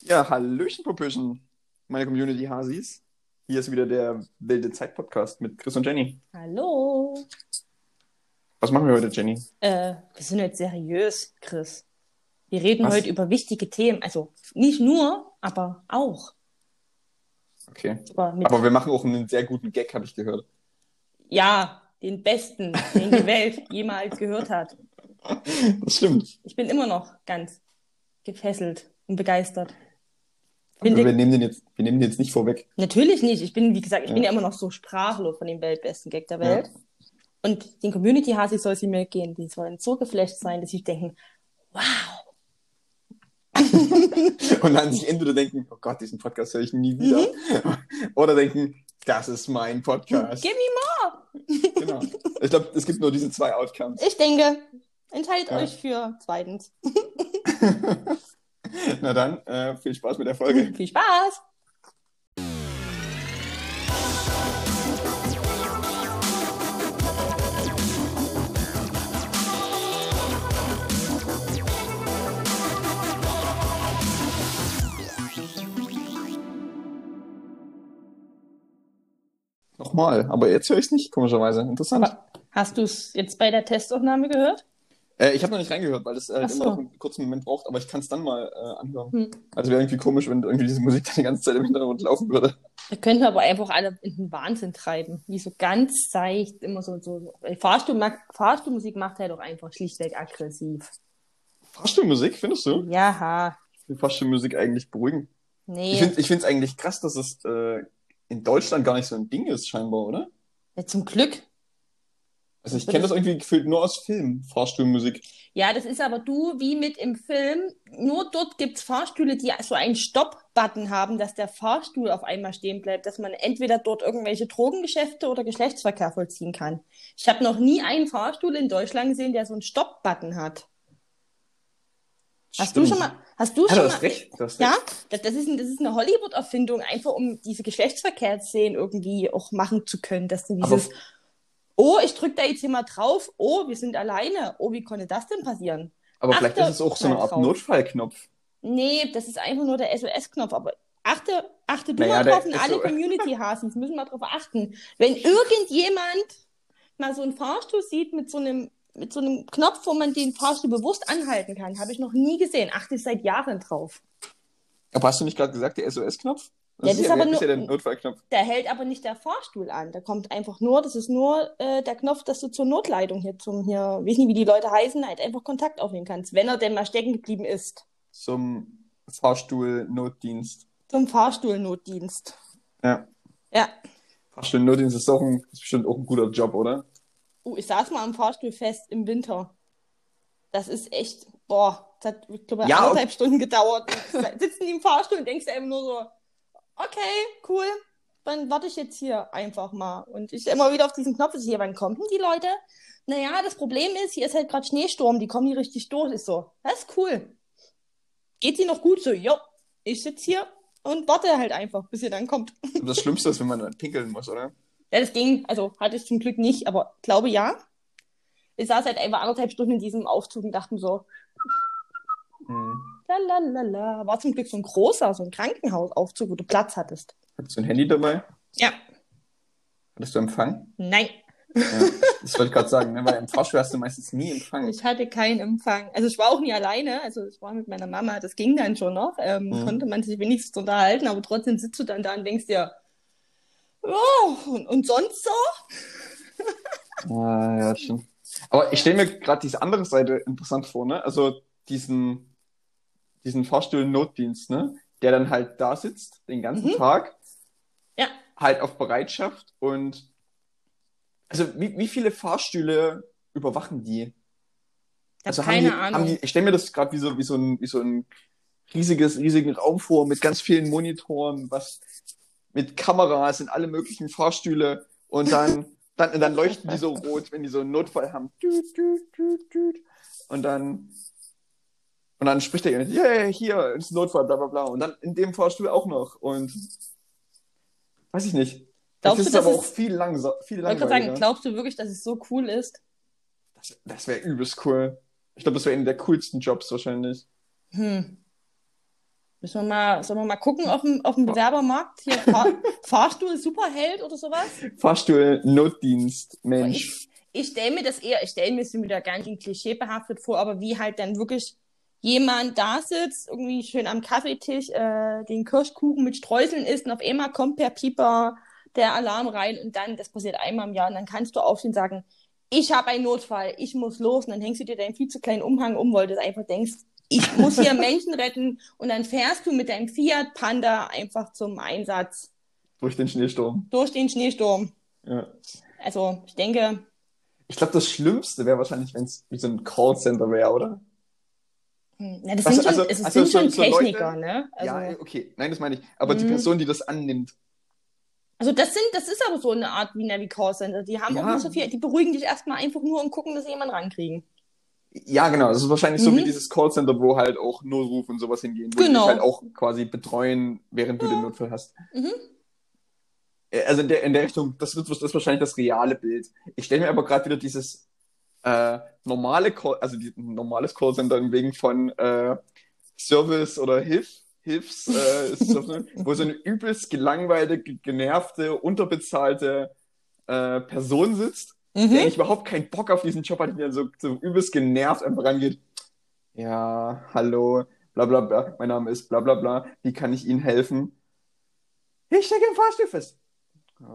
Ja, Hallöchen, Popöchen, meine Community Hasis. Hier ist wieder der wilde Zeit-Podcast mit Chris und Jenny. Hallo. Was machen wir heute, Jenny? Äh, wir sind heute seriös, Chris. Wir reden Was? heute über wichtige Themen. Also nicht nur, aber auch. Okay. Aber Aber wir machen auch einen sehr guten Gag, habe ich gehört. ja, den besten, den die Welt jemals gehört hat. Das stimmt. Ich bin immer noch ganz gefesselt und begeistert. Finde- wir nehmen den jetzt, wir nehmen den jetzt nicht vorweg. Natürlich nicht. Ich bin, wie gesagt, ich bin Ja. ja immer noch so sprachlos von dem weltbesten Gag der Welt. Und den Community-Hasi soll sie mir gehen. Die sollen so geflasht sein, dass sie denken, wow, Und dann sich entweder denken, oh Gott, diesen Podcast höre ich nie wieder. Oder denken, das ist mein Podcast. give me more. Genau. Ich glaube, es gibt nur diese zwei Outcomes. Ich denke, entscheidet Ja. euch für zweitens. Na dann, äh, viel Spaß mit der Folge. Viel Spaß! Nochmal, aber jetzt höre ich es nicht, komischerweise. Interessant. Hast du es jetzt bei der Testaufnahme gehört? Äh, ich habe noch nicht reingehört, weil das äh, so. immer noch einen kurzen Moment braucht, aber ich kann es dann mal äh, anhören. Hm. Also wäre irgendwie komisch, wenn irgendwie diese Musik dann die ganze Zeit im Hintergrund laufen würde. Da könnten wir aber einfach alle in den Wahnsinn treiben. Wie so ganz seicht, immer so, so. Fahrstuhl, Fahrstuhlmusik macht halt auch einfach schlichtweg aggressiv. Fahrstuhlmusik, findest du? Ja, Ich finde Fahrstuhlmusik eigentlich beruhigend. nee. Ich finde es eigentlich krass, dass es äh, in Deutschland gar nicht so ein Ding ist, scheinbar, oder? ja, zum Glück. Also ich Das kenne das irgendwie gefühlt nur aus Filmen, Fahrstuhlmusik. Ja, das ist aber du wie mit im Film. Nur dort gibt's Fahrstühle, die so einen Stopp-Button haben, dass der Fahrstuhl auf einmal stehen bleibt, dass man entweder dort irgendwelche Drogengeschäfte oder Geschlechtsverkehr vollziehen kann. Ich habe noch nie einen Fahrstuhl in Deutschland gesehen, der so einen Stopp-Button hat. Hast Stimmt. du schon mal? Hast du Ja, schon du mal? hast recht. Du hast Ja, recht. das, ist, ein, das ist eine Hollywood-Erfindung, einfach um diese Geschlechtsverkehrsszenen irgendwie auch machen zu können, dass du Aber- dieses, oh, ich drück da jetzt hier mal drauf, oh, wir sind alleine, oh, wie konnte das denn passieren? Aber Achte vielleicht ist es auch so eine Art drauf. Notfallknopf. Nee, das ist einfach nur der SOS-Knopf, aber achte, achte du Naja, mal drauf und alle SOS Community-Hasis müssen mal drauf achten. Wenn irgendjemand mal so einen Fahrstuhl sieht mit so einem, mit so einem Knopf, wo man den Fahrstuhl bewusst anhalten kann, habe ich noch nie gesehen. Achte ich seit Jahren drauf. Aber hast du nicht gerade gesagt, der SOS-Knopf? Ja, das ist ja, aber der, ist ja nur- der Notfallknopf. Der hält aber nicht der Fahrstuhl an. Der kommt einfach nur, das ist nur äh, der Knopf, dass du zur Notleitung hier zum hier, weiß nicht, wie die Leute heißen, halt einfach Kontakt aufnehmen kannst, wenn er denn mal stecken geblieben ist. Zum Fahrstuhlnotdienst. Zum Fahrstuhlnotdienst. Ja. Ja. Fahrstuhlnotdienst ist, auch ein, ist bestimmt auch ein guter Job, oder? Uh, ich saß mal am Fahrstuhl fest im Winter. Das ist echt, boah, das hat, ich glaube, Ja, anderthalb Stunden gedauert. Sitzen die im Fahrstuhl und denkst dir einfach nur so, okay, cool, dann warte ich jetzt hier einfach mal. Und ich immer wieder auf diesen Knopf, ich hier, wann kommen denn die Leute? Naja, das Problem ist, hier ist halt gerade Schneesturm, die kommen hier richtig durch. Ich so, das ist cool. Geht sie noch gut? So, jo, ich sitz hier und warte halt einfach, bis ihr dann kommt. Das Schlimmste ist, wenn man dann pinkeln muss, oder? Ja, das ging, also hatte ich zum Glück nicht, aber glaube ja. Ich saß halt einfach anderthalb Stunden in diesem Aufzug und dachte mir so, Hm. Lalalala. War zum Glück so ein großer, so ein Krankenhausaufzug, wo du Platz hattest. Hattest du ein Handy dabei? Ja. Hattest du Empfang? Nein, Ja, das wollte ich gerade sagen, ne? weil im Fahrstuhl hast du meistens nie Empfang. ich hatte keinen Empfang. Also ich war auch nie alleine, also ich war mit meiner Mama, das ging dann schon noch. Ähm, Mhm. Konnte man sich wenigstens unterhalten, aber trotzdem sitzt du dann da und denkst dir, ja, und, und sonst so? Ah, ja, stimmt. Aber ich stelle mir gerade diese andere Seite interessant vor, ne? Also diesen, diesen Fahrstuhl-Notdienst, ne? Der dann halt da sitzt, den ganzen Mhm. Tag, Ja. halt auf Bereitschaft und also wie, wie viele Fahrstühle überwachen die? Ich hab Also keine die, Ahnung. Die, ich stelle mir das gerade wie so, wie, so ein, wie so ein riesiges, riesigen Raum vor mit ganz vielen Monitoren, was mit Kameras in alle möglichen Fahrstühle und dann, dann, und dann leuchten die so rot, wenn die so einen Notfall haben. Und dann, und dann spricht der jemand, yeah, hier ist Notfall, bla bla bla. Und dann in dem Fahrstuhl auch noch. Und weiß ich nicht. Glaubst das du, ist dass aber auch viel, langsa viel Ich wollte sagen, glaubst du wirklich, dass es so cool ist? Das, das wäre übelst cool. Ich glaube, das wäre einer der coolsten Jobs wahrscheinlich. Hm. Müssen wir mal, sollen wir mal gucken auf dem, auf dem Bewerbermarkt? Hier, Fahr Fahrstuhl Superheld oder sowas? Fahrstuhl Notdienst, Mensch. Ich, ich stelle mir das eher, ich stelle mir es wieder ganz klischeebehaftet vor, aber wie halt dann wirklich jemand da sitzt, irgendwie schön am Kaffeetisch, äh, den Kirschkuchen mit Streuseln isst und auf einmal kommt per Pieper der Alarm rein und dann, das passiert einmal im Jahr und dann kannst du aufstehen und sagen, ich habe einen Notfall, ich muss los und dann hängst du dir deinen viel zu kleinen Umhang um, weil du einfach denkst, ich muss hier Menschen retten und dann fährst du mit deinem Fiat Panda einfach zum Einsatz. Durch den Schneesturm. Durch den Schneesturm. Ja. Also, ich denke. Ich glaube, das Schlimmste wäre wahrscheinlich, wenn es wie so ein Callcenter wäre, oder? Na, das Also- sind schon, also- es also sind schon so- so Techniker, Leute- ne? Also, ja, okay. Nein, das meine ich. Aber die Mhm. Person, die das annimmt. also das sind, das ist aber so eine Art wie Navi Call Center. Die haben Ja. auch nicht so viel, die beruhigen dich erstmal einfach nur und gucken, dass sie jemanden rankriegen. Ja, genau. Das ist wahrscheinlich so Mhm. wie dieses Callcenter, wo halt auch Notruf und sowas hingehen, wo die Genau. dich halt auch quasi betreuen, während du den Notfall hast. Mhm. Äh, Also in der, in der Richtung, das wird das ist wahrscheinlich das reale Bild. Ich stelle mir aber gerade wieder dieses äh, normale Call, also die, normales Callcenter wegen von äh, Service oder Hilf, Hilfs, äh, Service, wo so eine übelst gelangweilte, ge- genervte, unterbezahlte äh, Person sitzt, die Mhm. eigentlich überhaupt keinen Bock auf diesen Job hat, dann so, so übelst genervt einfach rangeht. Ja, hallo, bla bla bla, mein Name ist bla bla bla, wie kann ich Ihnen helfen? Ich stecke im Fahrstuhl fest.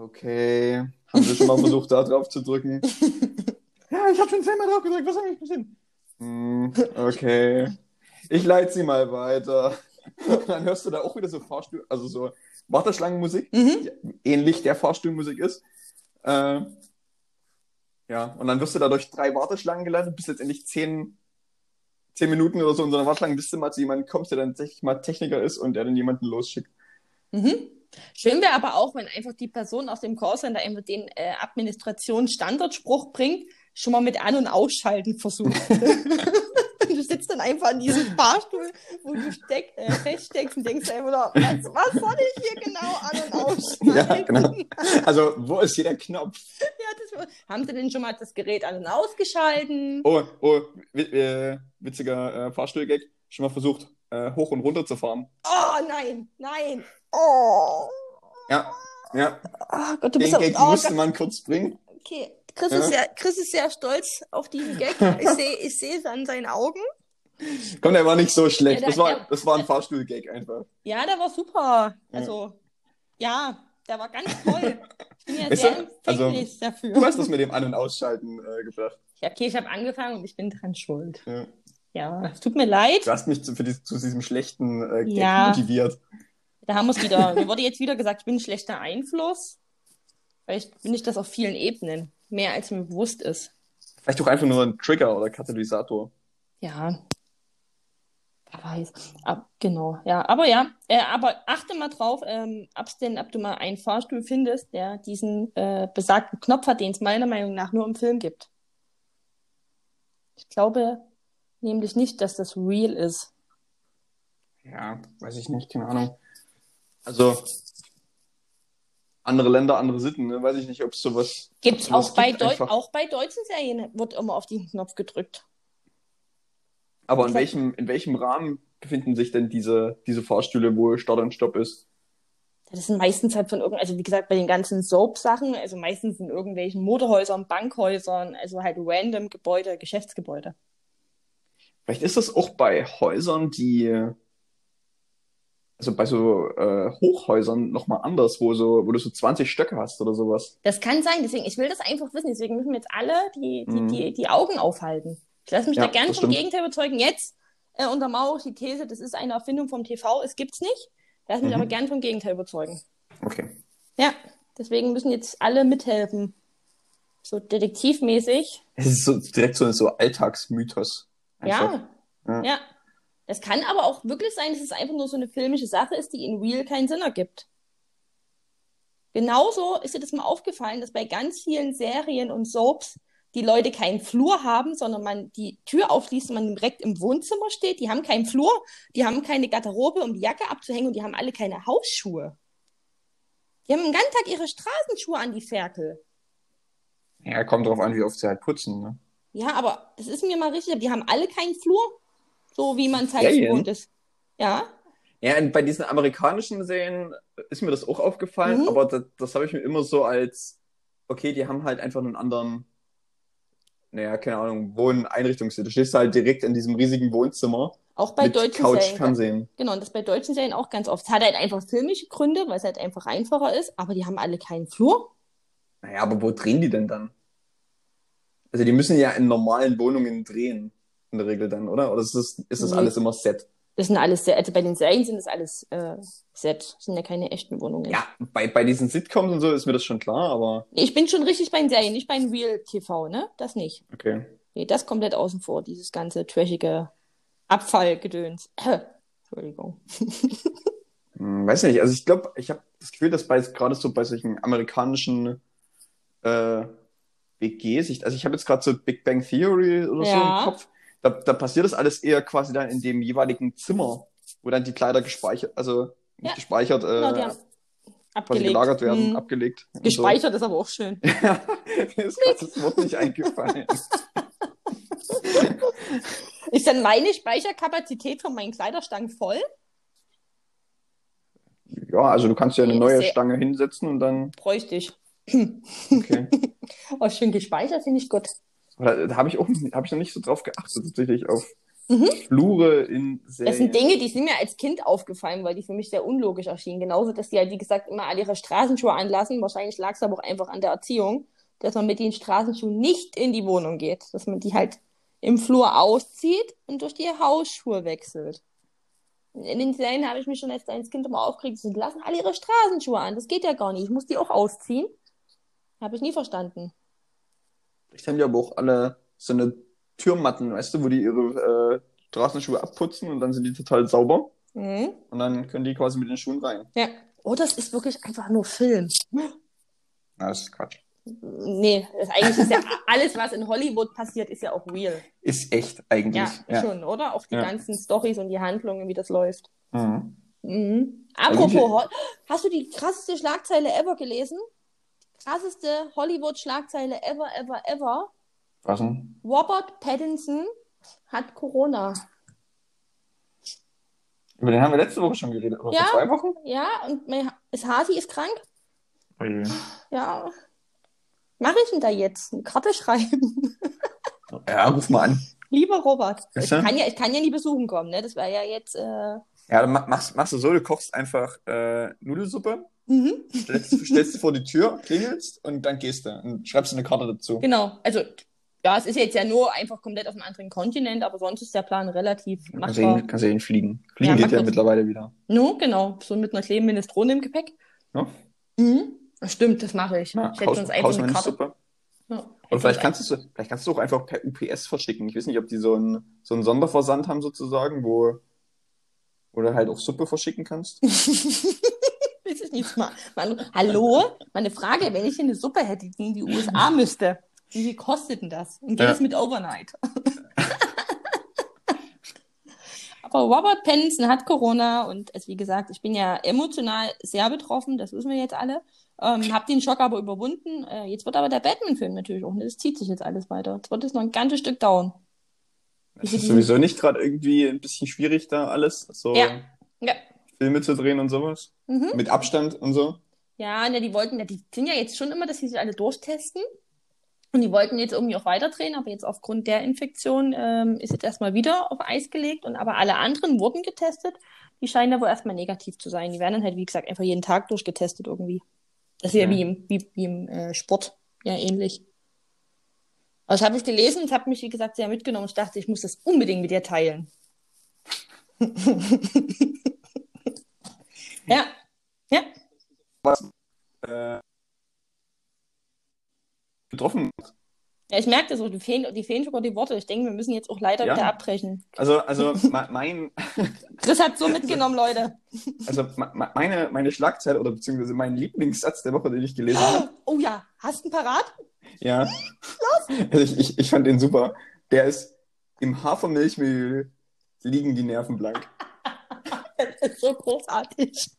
Okay, haben Sie schon mal versucht, da drauf zu drücken? Ja, ich habe schon zweimal drauf gedrückt, was soll ich passieren? Hm, okay, ich leite Sie mal weiter. Und dann hörst du da auch wieder so Fahrstuhl, also so Warteschlangenmusik Mhm. ähnlich der Fahrstuhlmusik ist. Äh, ja, und dann wirst du da durch drei Warteschlangen geleitet, bis letztendlich zehn, zehn Minuten oder so in so einer Warteschlange, bis du mal zu jemandem kommst, der dann tatsächlich mal Techniker ist und der dann jemanden losschickt. Mhm. Schön wäre aber auch, wenn einfach die Person aus dem Callcenter einfach den äh, Administrationsstandardspruch bringt, schon mal mit An- und Ausschalten versucht. du sitzt dann einfach in diesem Fahrstuhl, wo du steck, äh, feststeckst und denkst einfach nur, was, was soll ich hier genau an- und ausschalten? Ja, genau. Also, wo ist hier der Knopf? Ja, das, haben sie denn schon mal das Gerät an- und ausgeschalten? Oh, oh, äh, witziger äh, Fahrstuhlgag. Schon mal versucht, äh, hoch und runter zu fahren. Oh, nein, nein. Oh, Ja, ja. oh Gott, du Den bist Gag oh, musste Gott. man kurz bringen. Okay, Chris, Ja. ist sehr, Chris ist sehr stolz auf diesen Gag. Ich sehe ich sehe es an seinen Augen. Komm, der war nicht so schlecht. Ja, der- das, war, der- das war ein Fahrstuhl-Gag einfach. Ja, der war super. Also, ja, der war ganz toll. Ich bin ja Weißt sehr du, also, empfänglich dafür. Du hast das mit dem An- und Ausschalten äh, gebracht. Ja, okay, ich habe angefangen und ich bin dran schuld. Ja. Ja, es tut mir leid. Du hast mich zu, für die, zu diesem schlechten äh, Gag Ja. motiviert. Da haben wir es wieder. Mir wurde jetzt wieder gesagt, ich bin ein schlechter Einfluss. Vielleicht bin ich das auf vielen Ebenen. Mehr als mir bewusst ist. Vielleicht auch einfach nur ein Trigger oder Katalysator. Ja. Wer weiß. Ab, genau, ja. Aber ja, äh, aber achte mal drauf, ähm, ob's denn, ob du mal einen Fahrstuhl findest, der diesen äh, besagten Knopf hat, den es meiner Meinung nach nur im Film gibt. Ich glaube nämlich nicht, dass das real ist. Ja, weiß ich nicht, keine Ahnung. Also, andere Länder, andere Sitten, ne? Weiß ich nicht, ob es sowas. Gibt's sowas auch bei, gibt Deu einfach. auch bei deutschen Serien wird immer auf den Knopf gedrückt. Aber in welchem, in welchem Rahmen befinden sich denn diese, diese Fahrstühle, wo Start und Stopp ist? Das sind meistens halt von irgend, also wie gesagt, bei den ganzen Soap-Sachen, also meistens in irgendwelchen Motorhäusern, Bankhäusern, also halt random Gebäude, Geschäftsgebäude. Vielleicht ist das auch bei Häusern, die, also bei so äh, Hochhäusern nochmal anders, wo so, wo du so 20 Stöcke hast oder sowas. Das kann sein, deswegen, ich will das einfach wissen, deswegen müssen wir jetzt alle die, die, Mhm. die, die Augen aufhalten. Ich lasse mich Ja, da gerne vom. Gegenteil überzeugen. Jetzt äh, untermauere ich die These, das ist eine Erfindung vom TV, es gibt's nicht. Lass mich Mhm. aber gerne vom Gegenteil überzeugen. Okay. Ja, deswegen müssen jetzt alle mithelfen. So detektivmäßig. Es ist so direkt so, so Alltagsmythos. Einfach. Ja. Ja. ja. Das kann aber auch wirklich sein, dass es einfach nur so eine filmische Sache ist, die in Real keinen Sinn ergibt. Genauso ist dir das mal aufgefallen, dass bei ganz vielen Serien und Soaps die Leute keinen Flur haben, sondern man die Tür aufschließt und man direkt im Wohnzimmer steht. Die haben keinen Flur, die haben keine Garderobe, um die Jacke abzuhängen und die haben alle keine Hausschuhe. Die haben den ganzen Tag ihre Straßenschuhe an die Ferkel. Ja, kommt drauf an, wie oft sie halt putzen, ne? Ja, aber das ist mir mal richtig, die haben alle keinen Flur, so wie man es halt Serien? gewohnt ist. Ja, Ja, und bei diesen amerikanischen Serien ist mir das auch aufgefallen, Mhm. aber das, das habe ich mir immer so als, okay, die haben halt einfach einen anderen, naja, keine Ahnung, Wohneinrichtungsstil. Du stehst halt direkt in diesem riesigen Wohnzimmer Auch bei mit deutschen Couch, Serien. Fernsehen. Genau, und das bei deutschen Serien auch ganz oft. Es hat halt einfach filmische Gründe, weil es halt einfach einfacher ist, aber die haben alle keinen Flur. Naja, aber wo drehen die denn dann? Also die müssen ja in normalen Wohnungen drehen, in der Regel dann, oder? Oder ist das, ist das Nee. alles immer Set? Das sind alles, sehr- also bei den Serien sind das alles äh, Set, das sind ja keine echten Wohnungen. Ja, bei, bei diesen Sitcoms und so ist mir das schon klar, aber Ich bin schon richtig bei den Serien, nicht beim Real TV, ne? Das nicht. okay. Nee, das komplett außen vor, dieses ganze trashige Abfallgedöns. Entschuldigung. Hm, weiß nicht, also ich glaube, ich habe das Gefühl, dass bei gerade so bei solchen amerikanischen äh, WGs, ich, also ich habe jetzt gerade so Big Bang Theory oder so Ja. im Kopf, da, da passiert das alles eher quasi dann in dem jeweiligen Zimmer, wo dann die Kleider gespeichert, also nicht Ja. gespeichert, äh, Genau, quasi abgelegt. gelagert werden, Hm. abgelegt. und so. Gespeichert ist aber auch schön. Ja, ist das Wort nicht eingefallen. Ist dann meine Speicherkapazität von meinen Kleiderstangen voll? Ja, also du kannst ja eine neue Stange hinsetzen und dann, Bräuchte ich. okay. Oh, schön gespeichert finde ich gut. Aber da habe ich auch habe ich noch nicht so drauf geachtet, tatsächlich auf Mhm. Flure in Serien. Das sind Dinge, die sind mir als Kind aufgefallen, weil die für mich sehr unlogisch erschienen. Genauso, dass die halt, wie gesagt, immer alle ihre Straßenschuhe anlassen. Wahrscheinlich lag es aber auch einfach an der Erziehung, dass man mit den Straßenschuhen nicht in die Wohnung geht. Dass man die halt im Flur auszieht und durch die Hausschuhe wechselt. In den Serien habe ich mich schon als kleines Kind immer aufgeregt. Sie lassen alle ihre Straßenschuhe an. Das geht ja gar nicht. Ich muss die auch ausziehen. Habe ich nie verstanden. Vielleicht haben die aber auch alle so eine Türmatten, weißt du, wo die ihre äh, Straßenschuhe abputzen und dann sind die total sauber Mhm. und dann können die quasi mit den Schuhen rein. Ja. Oh, das ist wirklich einfach nur Film. Na, das ist Quatsch. Nee, das eigentlich ist ja alles, was in Hollywood passiert, ist ja auch real. Ist echt eigentlich. Ja, schon, oder? Auch die Ja. ganzen Stories und die Handlungen, wie das läuft. Mhm. Mhm. Also Apropos, ich- Ho- hast du die krasseste Schlagzeile ever gelesen? Krasseste Hollywood-Schlagzeile ever, ever, ever. Was denn? Robert Pattinson hat Corona. Über den haben wir letzte Woche schon geredet, oder Ja. vor zwei Wochen? Ja, und ist Hasi ist krank? Oje. Ja. Mache ich denn da jetzt? Eine Karte schreiben? Ja, ruf mal an. Lieber Robert, ich kann ja, ich kann ja nie besuchen kommen, ne? Das wäre ja jetzt. Äh... Ja, dann ma- machst, machst du so, du kochst einfach äh, Nudelsuppe, Mhm. stellst, stellst du vor die Tür, klingelst und dann gehst du und schreibst eine Karte dazu. Genau, also ja, es ist jetzt ja nur einfach komplett auf einem anderen Kontinent, aber sonst ist der Plan relativ Kannst du machbar. ihn, kannst du ihn fliegen. Fliegen Ja, geht ja mittlerweile wieder. No, genau, so mit einer kleinen Minestrone im Gepäck. Ja? Mhm. Das stimmt, das mache ich. Ja, ich hätte sonst einfach eine Karte. Ja. Oder vielleicht kannst, du, vielleicht kannst du auch einfach per UPS verschicken. Ich weiß nicht, ob die so einen, so einen Sonderversand haben sozusagen, wo, wo du halt auch Suppe verschicken kannst. Weiß ich nicht mal. Man, hallo? Meine Frage, wenn ich eine Suppe hätte, die in die USA müsste, wie viel kostet denn das? Und geht Ja. es mit Overnight? Aber Robert Pattinson hat Corona und es, wie gesagt, ich bin ja emotional sehr betroffen, das wissen wir jetzt alle. Ähm, hab den Schock aber überwunden. Äh, jetzt wird aber der Batman-Film natürlich auch, ne? das zieht sich jetzt alles weiter. Jetzt wird es noch ein ganzes Stück dauern. Das ist sowieso nicht gerade irgendwie ein bisschen schwierig, da alles so Ja. Ja. Filme zu drehen und sowas. Mhm. Mit Abstand und so. Ja, ne, die wollten, ja, die sind ja jetzt schon immer, dass sie sich alle durchtesten. Und die wollten jetzt irgendwie auch weiterdrehen, aber jetzt aufgrund der Infektion ähm, ist jetzt erstmal wieder auf Eis gelegt. Und aber alle anderen wurden getestet. Die scheinen da wohl erstmal negativ zu sein. Die werden dann halt, wie gesagt, einfach jeden Tag durchgetestet irgendwie. Das ist ja Ja. wie im, wie, wie im äh, Sport, ja ähnlich. Aber das habe ich gelesen und habe mich, wie gesagt, sehr mitgenommen. Ich dachte, ich muss das unbedingt mit dir teilen. ja, ja. Äh, getroffen. Ja, ich merke das so, die fehlen, die fehlen sogar die Worte. Ich denke, wir müssen jetzt auch leider Ja. wieder abbrechen. Also, also mein, Chris hat so mitgenommen, Leute. also meine, meine Schlagzeile oder beziehungsweise mein Lieblingssatz der Woche, den ich gelesen habe. Oh ja, hast du einen parat? Ja. Also ich, ich, ich fand den super. Der ist im Hafermilchmehl liegen die Nerven blank. Das ist so großartig.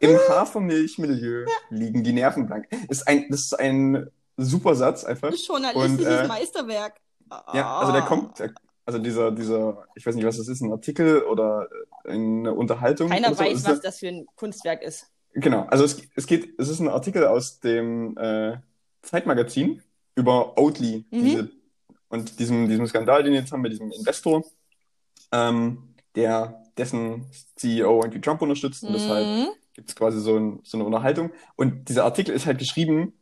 Im Hafermilchmilieu liegen die Nerven blank. Ist ein, das ist ein super Satz einfach. Journalistisches Und, äh, Meisterwerk. Ja, also der kommt, der, also dieser, dieser, ich weiß nicht, was das ist, ein Artikel oder eine Unterhaltung. Keiner so. weiß, Es was das für ein Kunstwerk ist. Genau, also es, es geht, es ist ein Artikel aus dem äh, Zeitmagazin über Oatly Mhm. diese, und diesem, diesem Skandal, den wir jetzt haben mit diesem Investor, ähm, der dessen CEO irgendwie Trump unterstützt und deshalb Mhm. gibt es quasi so, ein, so eine Unterhaltung. Und dieser Artikel ist halt geschrieben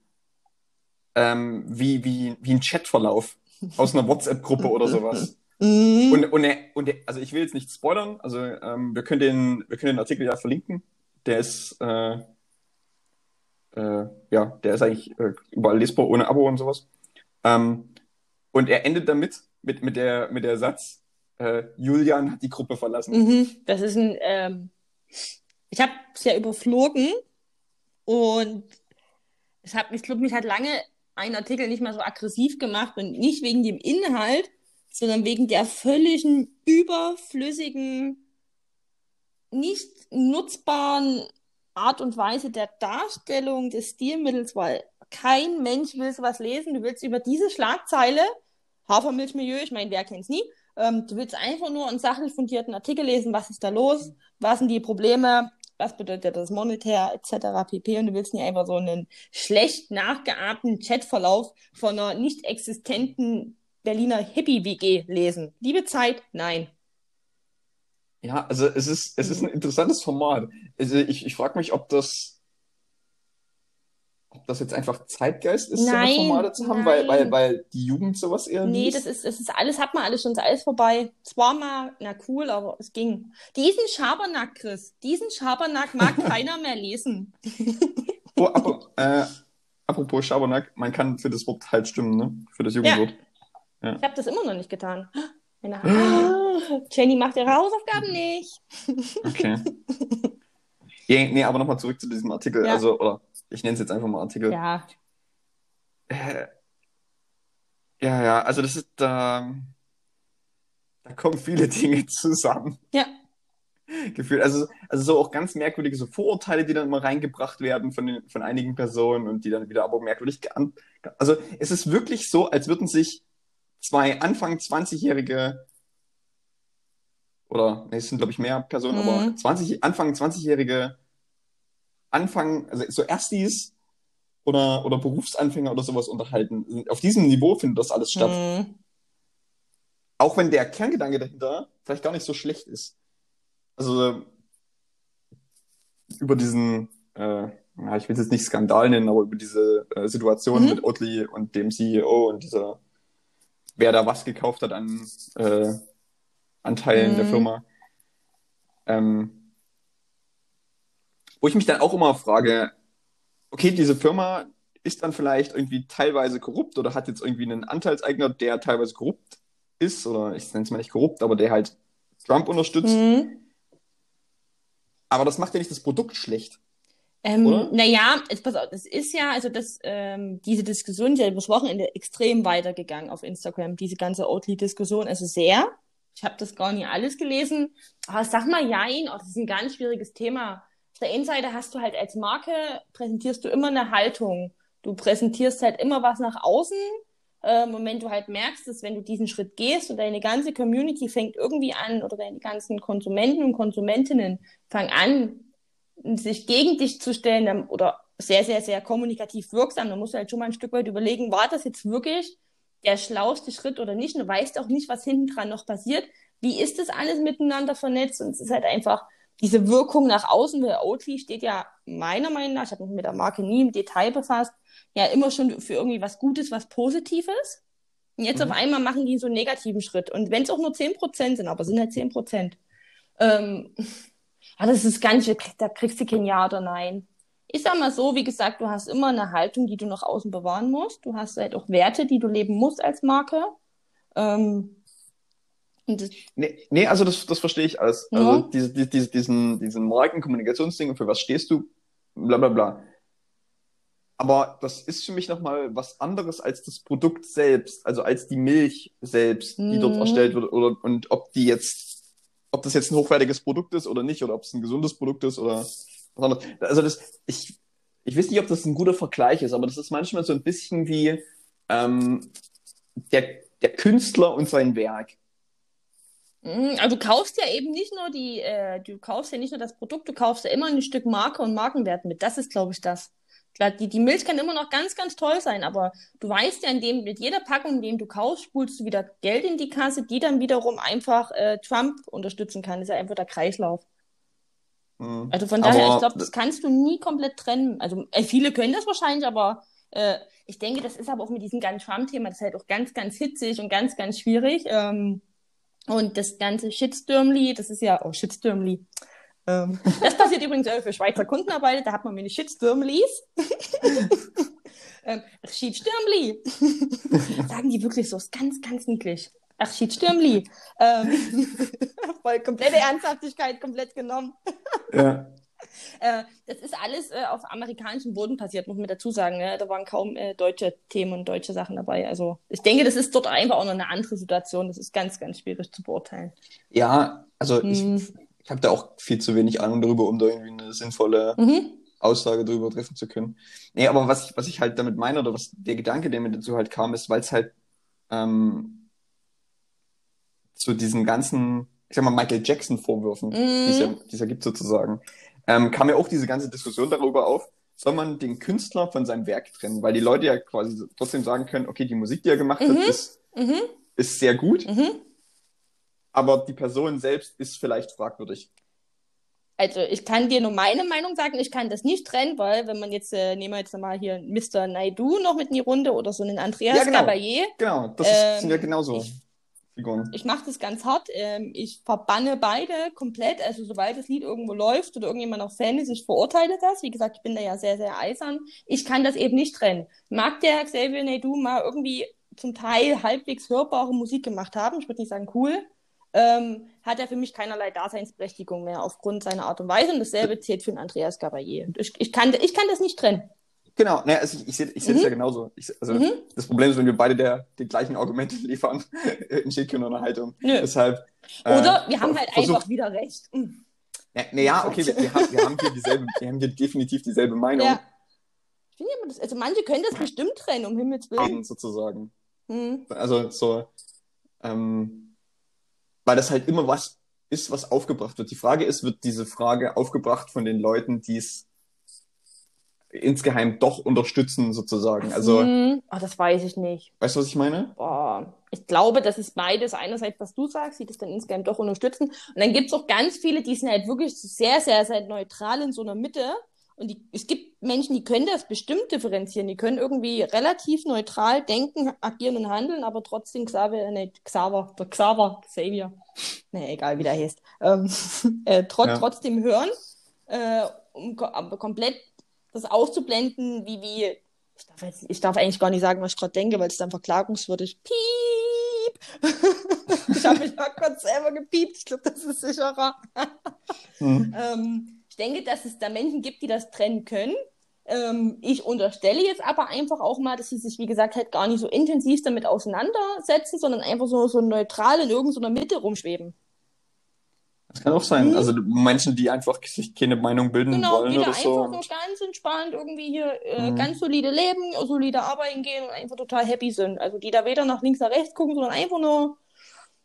ähm, wie, wie, wie ein Chatverlauf aus einer WhatsApp-Gruppe oder sowas. Mhm. Und, und, er, und er, also ich will jetzt nicht spoilern, also ähm, wir, können den, wir können den Artikel ja verlinken. Der ist, äh, äh, ja, der ist eigentlich äh, überall lesbar, ohne Abo und sowas. Ähm, und er endet damit, mit, mit, der, mit der Satz, äh, Julian hat die Gruppe verlassen. Mhm. Das ist ein, ähm, ich habe es ja überflogen und es hat mich, glaube mich hat lange ein Artikel nicht mehr so aggressiv gemacht und nicht wegen dem Inhalt, sondern wegen der völligen überflüssigen, nicht nutzbaren Art und Weise der Darstellung des Stilmittels, weil kein Mensch will sowas lesen. Du willst über diese Schlagzeile, Hafermilchmilieu, ich meine, wer kennt's nie, ähm, du willst einfach nur einen sachlich fundierten Artikel lesen, was ist da los, was sind die Probleme, was bedeutet das monetär, etc. pp. Und du willst nicht einfach so einen schlecht nachgeahmten Chatverlauf von einer nicht existenten Berliner Hippie-WG lesen. Liebe Zeit, nein. Ja, also es ist, es ist ein interessantes Format. Also ich, ich frage mich, ob das, ob das jetzt einfach Zeitgeist ist, Nein, so eine Formate zu haben, weil, weil, weil die Jugend sowas eher Nee, liest. das ist, das ist alles, hat man alles schon, ist alles vorbei. Es war mal, na cool, aber es ging. Diesen Schabernack, Chris, diesen Schabernack mag keiner mehr lesen. Oh, aber, äh, apropos Schabernack, man kann für das Wort halt stimmen, ne? Für das Jugendwort. Ich habe das immer noch nicht getan. Meine ah, Jenny macht ihre Hausaufgaben nicht. Okay. ja, nee, aber nochmal zurück zu diesem Artikel. Ja. Also, oder ich nenne es jetzt einfach mal Artikel. Ja, Äh, ja, ja, also das ist, da, da kommen viele Dinge zusammen. ja. Gefühlt. Also, also so auch ganz merkwürdige so Vorurteile, die dann immer reingebracht werden von, den, von einigen Personen und die dann wieder aber merkwürdig Also es ist wirklich so, als würden sich zwei Anfang 20-Jährige oder nee, es sind glaube ich mehr Personen, Mhm. aber 20, Anfang 20-Jährige Anfang, also so Erstis oder, oder Berufsanfänger oder sowas unterhalten. Auf diesem Niveau findet das alles statt. Hm. Auch wenn der Kerngedanke dahinter vielleicht gar nicht so schlecht ist. Also über diesen, äh, ja, ich will es jetzt nicht Skandal nennen, aber über diese äh, Situation Mhm. mit Oatly und dem CEO und dieser, wer da was gekauft hat an äh, Anteilen der Mhm. Firma. Ähm, wo ich mich dann auch immer frage, okay, diese Firma ist dann vielleicht irgendwie teilweise korrupt oder hat jetzt irgendwie einen Anteilseigner, der teilweise korrupt ist, oder ich nenne es mal nicht korrupt, aber der halt Trump unterstützt. Hm. Aber das macht ja nicht das Produkt schlecht. Ähm, naja, jetzt pass auf, das ist ja, also das, ähm, diese Diskussion ist ja übers Wochenende extrem weitergegangen auf Instagram, diese ganze Oatly-Diskussion, also sehr. Ich habe das gar nicht alles gelesen. Aber sag mal, jein, oh, das ist ein ganz schwieriges Thema. Der Seite hast du halt als Marke, präsentierst du immer eine Haltung. Du präsentierst halt immer was nach außen. Ähm, und wenn du halt merkst, dass wenn du diesen Schritt gehst und deine ganze Community fängt irgendwie an oder deine ganzen Konsumenten und Konsumentinnen fangen an, sich gegen dich zu stellen dann, oder sehr, sehr, sehr kommunikativ wirksam, dann musst du halt schon mal ein Stück weit überlegen, war das jetzt wirklich der schlauste Schritt oder nicht? Du weißt auch nicht, was hinten dran noch passiert. Wie ist das alles miteinander vernetzt? Und es ist halt einfach diese Wirkung nach außen, weil Oatly steht ja meiner Meinung nach, ich habe mich mit der Marke nie im Detail befasst, ja immer schon für irgendwie was Gutes, was Positives. Und jetzt Mhm. auf einmal machen die so einen negativen Schritt. Und wenn es auch nur 10% sind, aber sind halt 10%. Ähm, ja, das ist ganz, da kriegst du kein Ja oder Nein. Ich sag mal so, wie gesagt, du hast immer eine Haltung, die du nach außen bewahren musst. Du hast halt auch Werte, die du leben musst als Marke. Ähm, Nee, nee also das, das verstehe ich alles. Ja. Also diese, die- diese, diesen, diesen Markenkommunikationsding und für was stehst du, bla bla bla. Aber das ist für mich nochmal was anderes als das Produkt selbst, also als die Milch selbst, die dort Mhm. erstellt wird, oder und ob die jetzt, ob das jetzt ein hochwertiges Produkt ist oder nicht, oder ob es ein gesundes Produkt ist oder was anderes. Also das, ich, ich weiß nicht, ob das ein guter Vergleich ist, aber das ist manchmal so ein bisschen wie ähm, der, der Künstler und sein Werk. Mhm, Also du kaufst ja eben nicht nur die, äh, du kaufst ja nicht nur das Produkt, du kaufst ja immer ein Stück Marke und Markenwert mit. Das ist, glaube ich, das. Klar, die, die Milch kann immer noch ganz, ganz toll sein, aber du weißt ja, indem mit jeder Packung, in dem du kaufst, spulst du wieder Geld in die Kasse, die dann wiederum einfach äh, Trump unterstützen kann. Das ist ja einfach der Kreislauf. Mhm. Also von daher, Aber ich glaube, das kannst du nie komplett trennen. Also äh, viele können das wahrscheinlich, aber äh, ich denke, das ist aber auch mit diesem ganzen Trump-Thema, das ist halt auch ganz, ganz hitzig und ganz, ganz schwierig. Ähm, und das ganze Shitstürmli, das ist ja, oh, Shitstürmli. Ähm, das passiert übrigens auch für Schweizer Kundenarbeit, da hat man mir die Shitstürmlis. ähm, Shitstürmli. Sagen die wirklich so, ist ganz, ganz niedlich. Ach, Shitstürmli. Ähm, voll komplette Ernsthaftigkeit komplett genommen. ja. Äh, das ist alles äh, auf amerikanischem Boden passiert, muss man dazu sagen. Ne? Da waren kaum äh, deutsche Themen und deutsche Sachen dabei. Also ich denke, das ist dort einfach auch noch eine andere Situation. Das ist ganz, ganz schwierig zu beurteilen. ja, also ich, Hm. ich habe da auch viel zu wenig Ahnung darüber, um da irgendwie eine sinnvolle Mhm. Aussage darüber treffen zu können. Nee, aber was ich, was ich halt damit meine, oder was der Gedanke, der mir dazu halt kam, ist, weil es halt ähm, zu diesen ganzen, ich sag mal, Michael Jackson-Vorwürfen, Mhm. die es ja gibt sozusagen, ähm, kam ja auch diese ganze Diskussion darüber auf, soll man den Künstler von seinem Werk trennen? Weil die Leute ja quasi trotzdem sagen können, okay, die Musik, die er gemacht Mhm. hat, ist, Mhm. ist sehr gut, Mhm. aber die Person selbst ist vielleicht fragwürdig. Also ich kann dir nur meine Meinung sagen, ich kann das nicht trennen, weil wenn man jetzt, äh, nehmen wir jetzt mal hier Mr. Naidu noch mit in die Runde oder so einen Andreas Ja, genau. Caballé. Genau, das ist, Ähm, sind ja genauso ich- Ich mache das ganz hart. Ähm, ich verbanne beide komplett. Also sobald das Lied irgendwo läuft oder irgendjemand noch Fan ist, ich verurteile das. Wie gesagt, ich bin da ja sehr, sehr eisern. Ich kann das eben nicht trennen. Mag der Xavier Naidoo mal irgendwie zum Teil halbwegs hörbare Musik gemacht haben, ich würde nicht sagen cool, ähm, hat er für mich keinerlei Daseinsberechtigung mehr aufgrund seiner Art und Weise. Und dasselbe zählt für den Andreas. Und Ich, ich, kann, ich kann das nicht trennen. Genau, ne, also ich, ich sehe ich Mhm. ja genauso. Ich, also Mhm. das Problem ist, wenn wir beide der, die gleichen Argumente liefern, entsteht keine Unterhaltung. Nö. Deshalb. Oder äh, wir haben halt versuch- einfach wieder recht. Mhm. Ja, ne, ja, okay, wir, wir, haben, wir haben hier dieselbe, wir haben hier definitiv dieselbe Meinung, Ja. Ich finde aber das, also manche können das bestimmt trennen, um Himmels Willen. sozusagen. Hm. Also so, ähm, weil das halt immer was ist, was aufgebracht wird. Die Frage ist, wird diese Frage aufgebracht von den Leuten, die es insgeheim doch unterstützen, sozusagen. Also, Hm. Oh, das weiß ich nicht. weißt du, was ich meine? Boah. Ich glaube, das ist beides. Einerseits, was du sagst, die das dann insgeheim doch unterstützen. Und dann gibt's auch ganz viele, die sind halt wirklich sehr, sehr, sehr neutral in so einer Mitte. Und die, es gibt Menschen, die können das bestimmt differenzieren. Die können irgendwie relativ neutral denken, agieren und handeln, aber trotzdem Xavier, nee, Xaver, der Xaver, Xavier, nee, egal wie der heißt, ähm, äh, trot, Ja. trotzdem hören, äh, um aber komplett das auszublenden, wie, wie, ich darf, jetzt, ich darf eigentlich gar nicht sagen, was ich gerade denke, weil es dann verklagungswürdig. Piep! ich habe mich mal kurz selber gepiept. Ich glaube, das ist sicherer. Hm. Ähm, ich denke, dass es da Menschen gibt, die das trennen können. Ähm, ich unterstelle jetzt aber einfach auch mal, dass sie sich, wie gesagt, halt gar nicht so intensiv damit auseinandersetzen, sondern einfach so, so neutral in irgendeiner Mitte rumschweben. Das kann auch sein. Mhm. Also Menschen, die einfach sich keine Meinung bilden Genau, wollen die da oder einfach so. nur ganz entspannt irgendwie hier äh, Mhm. ganz solide leben, solide arbeiten gehen und einfach total happy sind. Also die da weder nach links nach rechts gucken, sondern einfach nur,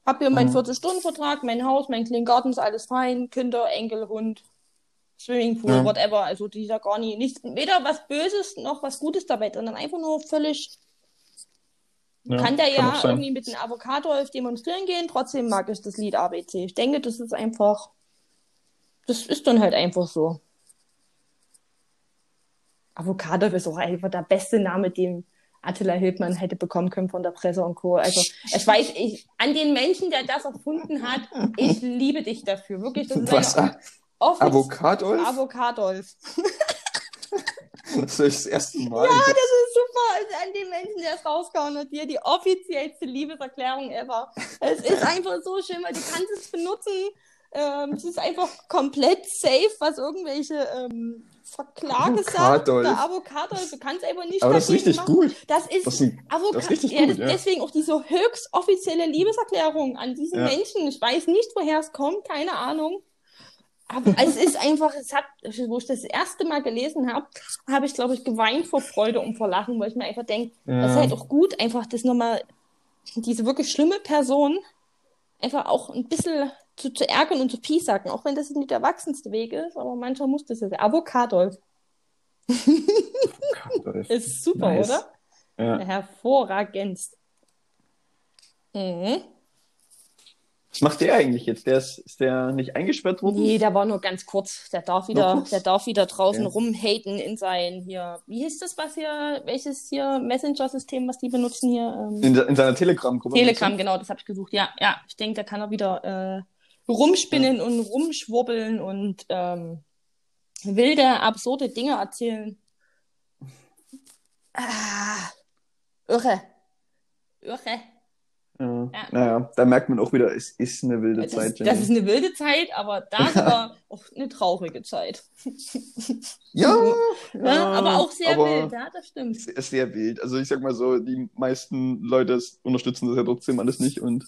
hab hier meinen Mhm. 40-Stunden-Vertrag, mein Haus, mein kleinen Garten, ist alles fein, Kinder, Enkel, Hund, Swimmingpool, Ja. whatever. Also die da gar nicht, nichts, weder was Böses noch was Gutes dabei, sondern einfach nur völlig, Ja, kann der ja auch sein. irgendwie mit einem Avocado auf demonstrieren gehen, trotzdem mag ich das Lied ABC. Ich denke, das ist einfach, das ist dann halt einfach so. Avocado ist auch einfach der beste Name, den Attila Hildmann hätte bekommen können von der Presse und Co. Also, ich weiß, ich, an den Menschen, der das erfunden hat, ich liebe dich dafür. Wirklich, das ist Was? Avocados? Avocados. Das ist das erste Mal. Ja, das ist super. Also an den Menschen, der es rausgehauen hat, dir die offiziellste Liebeserklärung ever. Es ist einfach so schön, weil du kannst es benutzen. Ähm, es ist einfach komplett safe, was irgendwelche ähm, Verklage sagt. Avocadolf. Der Avocado, du kannst einfach nicht Aber das ist richtig machen. gut. Das ist, Das Avocado. das ist richtig ja, gut, ja. Deswegen auch diese höchst offizielle Liebeserklärung an diesen Ja. Menschen. Ich weiß nicht, woher es kommt, keine Ahnung. Aber es ist einfach, es hat, wo ich das erste Mal gelesen habe, habe ich, glaube ich, geweint vor Freude und vor Lachen, weil ich mir einfach denke, das ist Ja. halt auch gut, einfach das nochmal, diese wirklich schlimme Person einfach auch ein bisschen zu, zu ärgern und zu piesacken, auch wenn das nicht der erwachsenste Weg ist, aber manchmal muss das ja sein. Avocado Avocado. ist super, Nice. oder? Ja. Hervorragendst. Mhm. Was macht der eigentlich jetzt? Der ist, ist der nicht eingesperrt worden? Nee, der war nur ganz kurz. Der darf wieder, der darf wieder draußen Ja. rumhaten in sein hier. Wie hieß das, was hier, welches hier Messenger-System, was die benutzen hier? Ähm, In, in seiner Telegram-Gruppe. Telegram, genau, das habe ich gesucht. Ja, ja, ich denke, da kann er wieder äh, rumspinnen und rumschwurbeln und ähm, wilde, absurde Dinge erzählen. Ah, irre. Irre. Ja. Ja. Naja, da merkt man auch wieder, es ist eine wilde Das, Zeit. das Jenny. ist eine wilde Zeit, aber da sogar auch eine traurige Zeit. ja, Ja, aber auch sehr aber wild, ja, das stimmt. es ist sehr wild. Also ich sag mal so, die meisten Leute unterstützen das ja trotzdem alles nicht und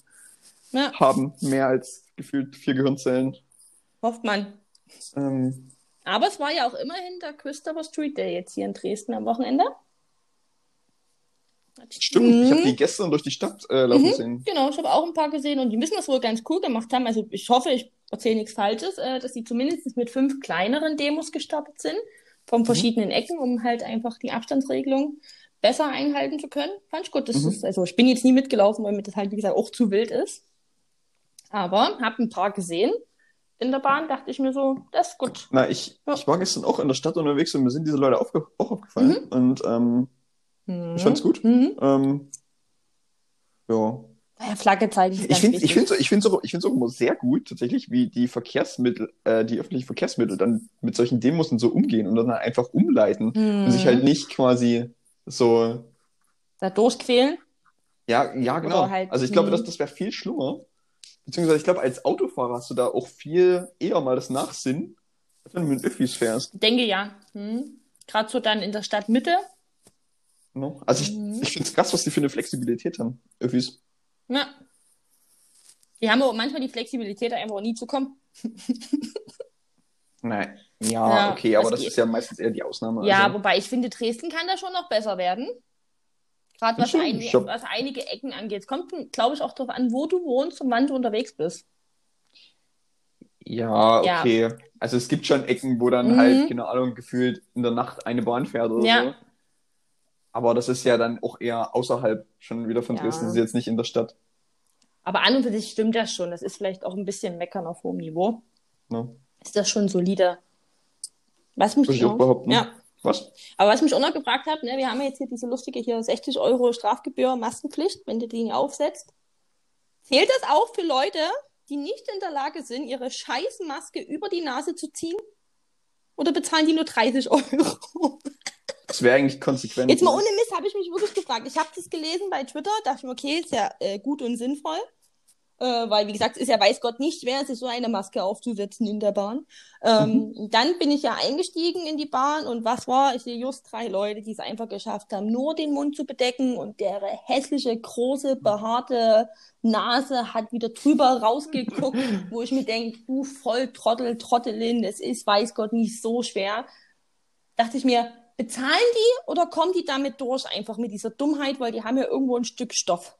Ja, haben mehr als gefühlt vier Gehirnzellen. hofft man. Ähm, Aber es war ja auch immerhin der Christopher Street Day jetzt hier in Dresden am Wochenende. Stimmt, ich habe Mhm. die gestern durch die Stadt äh, laufen Mhm. sehen. Genau, ich habe auch ein paar gesehen und die müssen das wohl ganz cool gemacht haben. Also ich hoffe, ich erzähle nichts Falsches, äh, dass sie zumindest mit fünf kleineren Demos gestartet sind, von verschiedenen Ecken, um halt einfach die Abstandsregelung besser einhalten zu können. Fand ich gut. Das Mhm. ist, also ich bin jetzt nie mitgelaufen, weil mir das halt, wie gesagt, auch zu wild ist. Aber habe ein paar gesehen in der Bahn, dachte ich mir so, das ist gut. Na, ich, Ja. ich war gestern auch in der Stadt unterwegs und mir sind diese Leute aufge auch aufgefallen. Und ähm, Mhm. ich fand's gut. Mhm. Ähm, ja. Ja, Flagge zeigen ist Ich finde ich wichtig. find's, ich find's auch, ich find's auch immer sehr gut, tatsächlich, wie die Verkehrsmittel, äh, die öffentlichen Verkehrsmittel dann mit solchen Demos und so umgehen und dann einfach umleiten und sich Mhm. halt nicht quasi so, da durchquälen. ja, ja, genau. Halt, also ich glaube, mhm. das, das wäre viel schlimmer. Beziehungsweise ich glaube, als Autofahrer hast du da auch viel eher mal das Nachsinn, als wenn du mit Öffis fährst. Denke ja. Hm. Gerade so dann in der Stadtmitte. Ne? Also ich, Mhm. ich finde es krass, was die für eine Flexibilität haben, Öffis. Ja. Die haben aber manchmal die Flexibilität, einfach auch nie zu kommen. Nein. Ja, Ja, okay, aber das das geht. ist ja meistens eher die Ausnahme. Ja, also. wobei ich finde, Dresden kann da schon noch besser werden. Gerade Ja, was, ein, was einige Ecken angeht. Es kommt, glaube ich, auch darauf an, wo du wohnst und wann du unterwegs bist. Ja, Ja. okay. Also es gibt schon Ecken, wo dann Mhm. halt, keine Ahnung, gefühlt in der Nacht eine Bahn fährt oder Ja. so. Aber das ist ja dann auch eher außerhalb schon wieder von Ja. Dresden, das ist jetzt nicht in der Stadt. Aber an und für sich stimmt das schon. Das ist vielleicht auch ein bisschen meckern auf hohem Niveau. Ne? Ist das schon solide? Was mich ich auch noch- behaupten. Ja. Was? Aber was mich auch noch gefragt hat, ne, wir haben ja jetzt hier diese lustige hier 60 Euro Strafgebühr Maskenpflicht, wenn du die aufsetzt. Zählt das auch für Leute, die nicht in der Lage sind, ihre scheiß Maske über die Nase zu ziehen? Oder bezahlen die nur 30 Euro? Das wäre eigentlich konsequent. Jetzt mal ne? ohne Mist habe ich mich wirklich gefragt. Ich habe das gelesen bei Twitter, dachte ich mir, okay, ist ja äh, gut und sinnvoll. Äh, weil, wie gesagt, es ist ja weiß Gott nicht schwer, sich so eine Maske aufzusetzen in der Bahn. Ähm, Dann bin ich ja eingestiegen in die Bahn und was war? Ich sehe just drei Leute, die es einfach geschafft haben, nur den Mund zu bedecken und deren hässliche, große, behaarte Nase hat wieder drüber rausgeguckt, wo ich mir denke, du Volltrottel, Trottelin, das ist weiß Gott nicht so schwer. Dachte ich mir, bezahlen die oder kommen die damit durch einfach mit dieser Dummheit, weil die haben ja irgendwo ein Stück Stoff.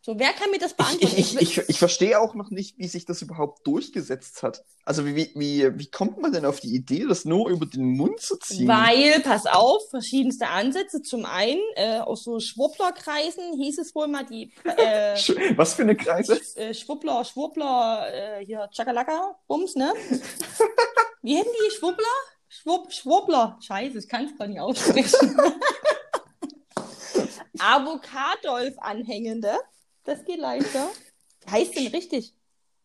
So, wer kann mir das beantworten? ich, ich, ich, ich verstehe auch noch nicht, wie sich das überhaupt durchgesetzt hat. Also wie, wie, wie kommt man denn auf die Idee, das nur über den Mund zu ziehen? Weil, pass auf, verschiedenste Ansätze. Zum einen, äh, aus so Schwupplerkreisen hieß es wohl mal die äh, Sch- Was für eine Kreise? äh, Schwuppler, Schwuppler, äh, hier Chakalaka, Bums, ne? Wie hätten die Schwuppler? Schwupp, Schwuppler. Scheiße, ich kann es gar nicht aussprechen. Avocadolf-Anhängende. Das geht leichter. Heißt denn richtig?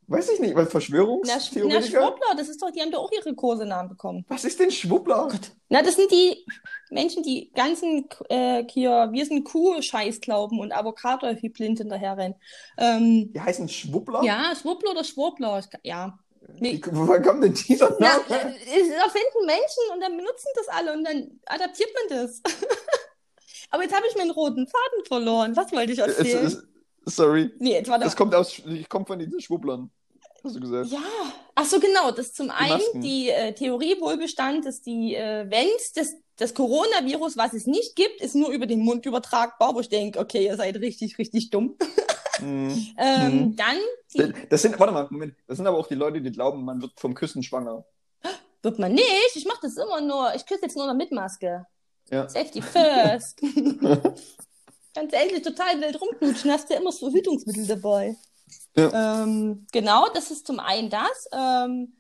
Weiß ich nicht, weil Na, Sch- na, Verschwörungstheoretiker? Schwuppler, das ist doch, die haben doch auch ihre Kosenamen bekommen. Was ist denn Schwuppler? Na, das sind die Menschen, die ganzen äh, hier, wir sind Kuh-Scheiß glauben und Avocado wie blind hinterherrennen. Ähm, Die heißen Schwuppler? ja, Schwuppler oder Schwuppler, ich, ja. Wie, woher kommt denn dieser Name? äh, es erfinden Menschen und dann benutzen das alle und dann adaptiert man das. Aber jetzt habe ich meinen roten Faden verloren. Was wollte ich Es, erzählen? es, sorry. nee, jetzt war Das kommt aus, ich komme von diesen Schwupplern. Hast du gesagt? Ja, ach so genau. Das zum einen Masken. die äh, Theorie wohl bestand, dass die, äh, wenn das, das Coronavirus, was es nicht gibt, ist nur über den Mund übertragbar, wo ich denke, okay, ihr seid richtig, richtig dumm. Mhm. ähm, Mhm. Dann die, Das sind, warte mal, Moment. Das sind aber auch die Leute, die glauben, man wird vom Küssen schwanger. wird man nicht. Ich mache das immer nur. Ich küsse jetzt nur noch mit Maske. Ja. Safety first. Ganz ehrlich, total wild rumknutschen, hast du ja immer so Verhütungsmittel dabei. Ja. Ähm, genau, das ist zum einen das. Ähm,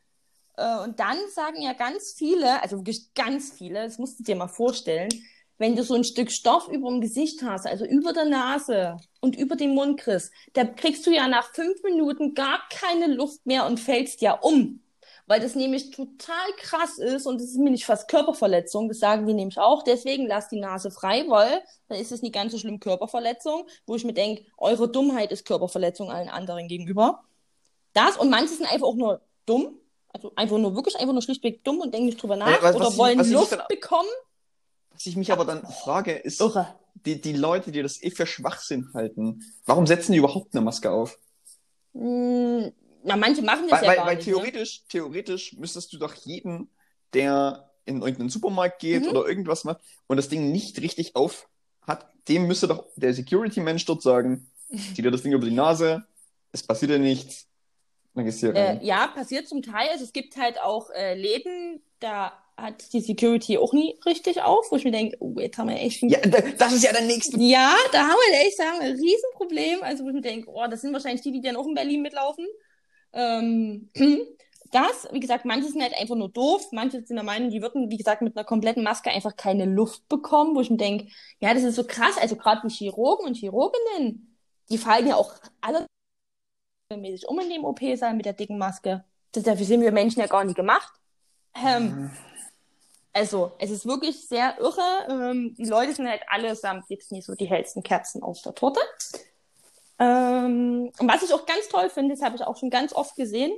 äh, und dann sagen ja ganz viele, also wirklich ganz viele, das musst du dir mal vorstellen, wenn du so ein Stück Stoff über dem Gesicht hast, also über der Nase und über den Mund kriegst, da kriegst du ja nach fünf Minuten gar keine Luft mehr und fällst ja um. Weil das nämlich total krass ist und das ist nämlich fast Körperverletzung, das sagen die nämlich auch. Deswegen lasst die Nase frei, weil dann ist es nicht ganz so schlimm Körperverletzung, wo ich mir denke, eure Dummheit ist Körperverletzung allen anderen gegenüber. Das und manche sind einfach auch nur dumm, also einfach nur wirklich einfach nur schlichtweg dumm und denken nicht drüber nach Ja, was- oder was wollen ich Luft dann- bekommen. Was ich mich aber dann frage, ist, Irre. die, die Leute, die das eh für Schwachsinn halten, warum setzen die überhaupt eine Maske auf? Hm, na, manche machen das Weil, ja weil, gar weil nicht. ne? theoretisch, theoretisch müsstest du doch jeden, der in irgendeinen Supermarkt geht Mhm. oder irgendwas macht und das Ding nicht richtig auf hat, dem müsste doch der Security-Mensch dort sagen, zieh dir das Ding über die Nase, es passiert dir nichts, dann gehst du hier rein. Äh, ja, passiert zum Teil. Also es gibt halt auch äh, Läden, da hat die Security auch nie richtig auf, wo ich mir denke, oh, jetzt haben wir echt ein Ja, da- das ist ja der nächste. Ja, da haben wir echt sagen, ein Riesenproblem. Also wo ich mir denke, oh, das sind wahrscheinlich die, die dann auch in Berlin mitlaufen. Ähm, das, wie gesagt, manche sind halt einfach nur doof, manche sind der Meinung, die würden, wie gesagt, mit einer kompletten Maske einfach keine Luft bekommen, wo ich mir denke, ja, das ist so krass. Also gerade die Chirurgen und Chirurginnen, die fallen ja auch alle mäßig um in dem OP-Saal mit der dicken Maske. Das, dafür sind wir Menschen ja gar nicht gemacht. Ähm, also, es ist wirklich sehr irre. Ähm, die Leute sind halt allesamt jetzt nicht so die hellsten Kerzen auf der Torte. Ähm, und was ich auch ganz toll finde, das habe ich auch schon ganz oft gesehen,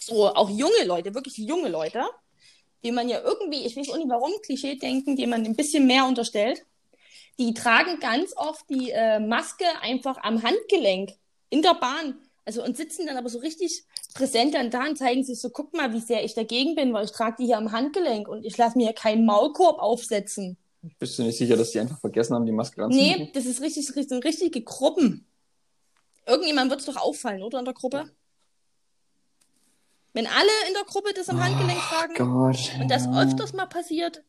so auch junge Leute, wirklich junge Leute, die man ja irgendwie, ich weiß auch nicht warum, Klischee denken, die man ein bisschen mehr unterstellt, die tragen ganz oft die äh, Maske einfach am Handgelenk in der Bahn. Also und sitzen dann aber so richtig präsent dann da und zeigen sich so, guck mal, wie sehr ich dagegen bin, weil ich trage die hier am Handgelenk und ich lasse mir hier keinen Maulkorb aufsetzen. Bist du nicht sicher, dass die einfach vergessen haben, die Maske anzuziehen? Nee, das ist richtig, richtig, sind richtige Gruppen. Irgendjemand wird es doch auffallen, oder in der Gruppe? Wenn alle in der Gruppe das am Handgelenk tragen Gott. und das ja. öfters mal passiert,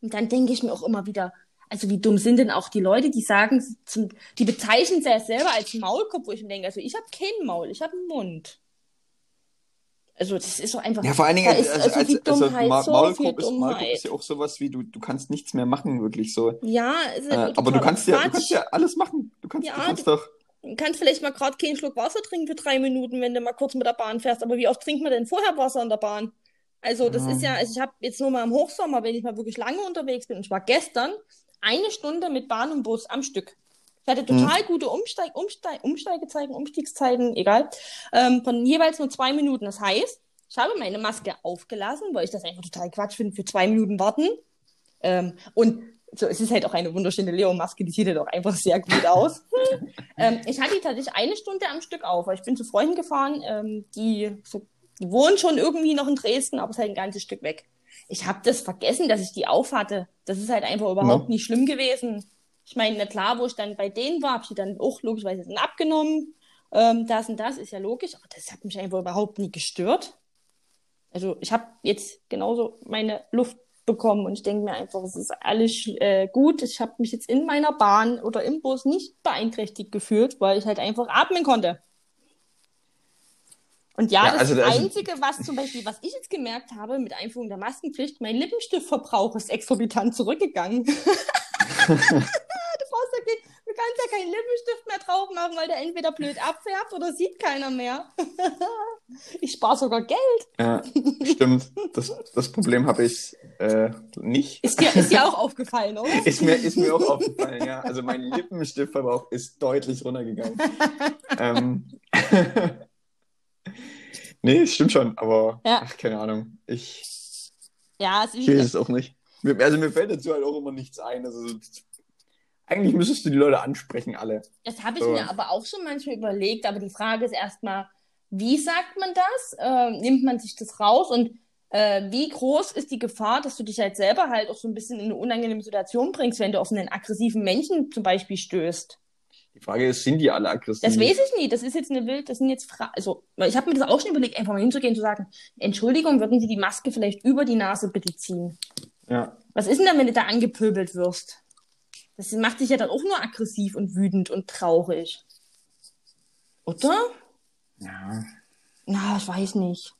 und dann denke ich mir auch immer wieder, also wie dumm sind denn auch die Leute, die sagen, zum, die bezeichnen sich ja selber als Maulkorb, wo ich mir denke, also ich habe kein Maul, ich habe einen Mund. Also das ist doch einfach. Ja, vor allen Dingen, ist also, also also, Dummheit, Ma so Maulkorb, ist, Maulkorb ist ja auch sowas wie, du, du kannst nichts mehr machen, wirklich so. Ja, Äh, aber du kannst, ja, du kannst ja alles machen. Du kannst, Ja, du kannst doch. Du kannst vielleicht mal gerade keinen Schluck Wasser trinken für drei Minuten, wenn du mal kurz mit der Bahn fährst. Aber wie oft trinkt man denn vorher Wasser in der Bahn? Also das Ja. ist ja, also ich habe jetzt nur mal im Hochsommer, wenn ich mal wirklich lange unterwegs bin, und ich war gestern eine Stunde mit Bahn und Bus am Stück. Ich hatte total gute Umsteig, Umsteig, Umsteigezeiten, Umstiegszeiten, egal, ähm, von jeweils nur zwei Minuten. Das heißt, ich habe meine Maske aufgelassen, weil ich das einfach total Quatsch finde, für zwei Minuten warten. Ähm, und so, es ist halt auch eine wunderschöne Leo-Maske, die sieht halt auch einfach sehr gut aus. ähm, ich hatte die tatsächlich eine Stunde am Stück auf, weil ich bin zu Freunden gefahren, ähm, die, die wohnen schon irgendwie noch in Dresden, aber es ist halt ein ganzes Stück weg. Ich habe das vergessen, dass ich die auf hatte. Das ist halt einfach überhaupt Ja. nicht schlimm gewesen. Ich meine, na klar, wo ich dann bei denen war, habe ich die dann auch logischerweise dann abgenommen. Ähm, das und das ist ja logisch, aber das hat mich einfach überhaupt nie gestört. Also ich habe jetzt genauso meine Luft bekommen und ich denke mir einfach, es ist alles äh, gut. Ich habe mich jetzt in meiner Bahn oder im Bus nicht beeinträchtigt gefühlt, weil ich halt einfach atmen konnte. Und ja, Ja, das also- also- Einzige, was zum Beispiel, was ich jetzt gemerkt habe mit Einführung der Maskenpflicht, mein Lippenstiftverbrauch ist exorbitant zurückgegangen. du brauchst ja kein, du kannst ja keinen Lippenstift mehr drauf machen, weil der entweder blöd abfärbt oder sieht keiner mehr. ich spare sogar Geld. Ja, stimmt. Das, das Problem habe ich äh, nicht. Ist dir, ist dir auch aufgefallen, oder? Ist mir, ist mir auch aufgefallen, ja. Also mein Lippenstiftverbrauch ist deutlich runtergegangen. ähm, nee, stimmt schon, aber Ja. ach, keine Ahnung. Ich, Ja, es ich weiß ist, es auch nicht. Also mir fällt dazu halt auch immer nichts ein. Also, eigentlich müsstest du die Leute ansprechen, alle. das habe ich So. mir aber auch schon manchmal überlegt. Aber die Frage ist erstmal, wie sagt man das? Äh, nimmt man sich das raus? Und äh, wie groß ist die Gefahr, dass du dich halt selber halt auch so ein bisschen in eine unangenehme Situation bringst, wenn du auf einen aggressiven Menschen zum Beispiel stößt? Die Frage ist, sind die alle aggressiv? Das weiß ich nicht. Das ist jetzt eine wild, das sind jetzt Fragen. Also, ich habe mir das auch schon überlegt, einfach mal hinzugehen und zu sagen, Entschuldigung, würden Sie die Maske vielleicht über die Nase bitte ziehen? Ja. Was ist denn dann, wenn du da angepöbelt wirst? Das macht dich ja dann auch nur aggressiv und wütend und traurig. Oder? Ja. Na, ich weiß nicht.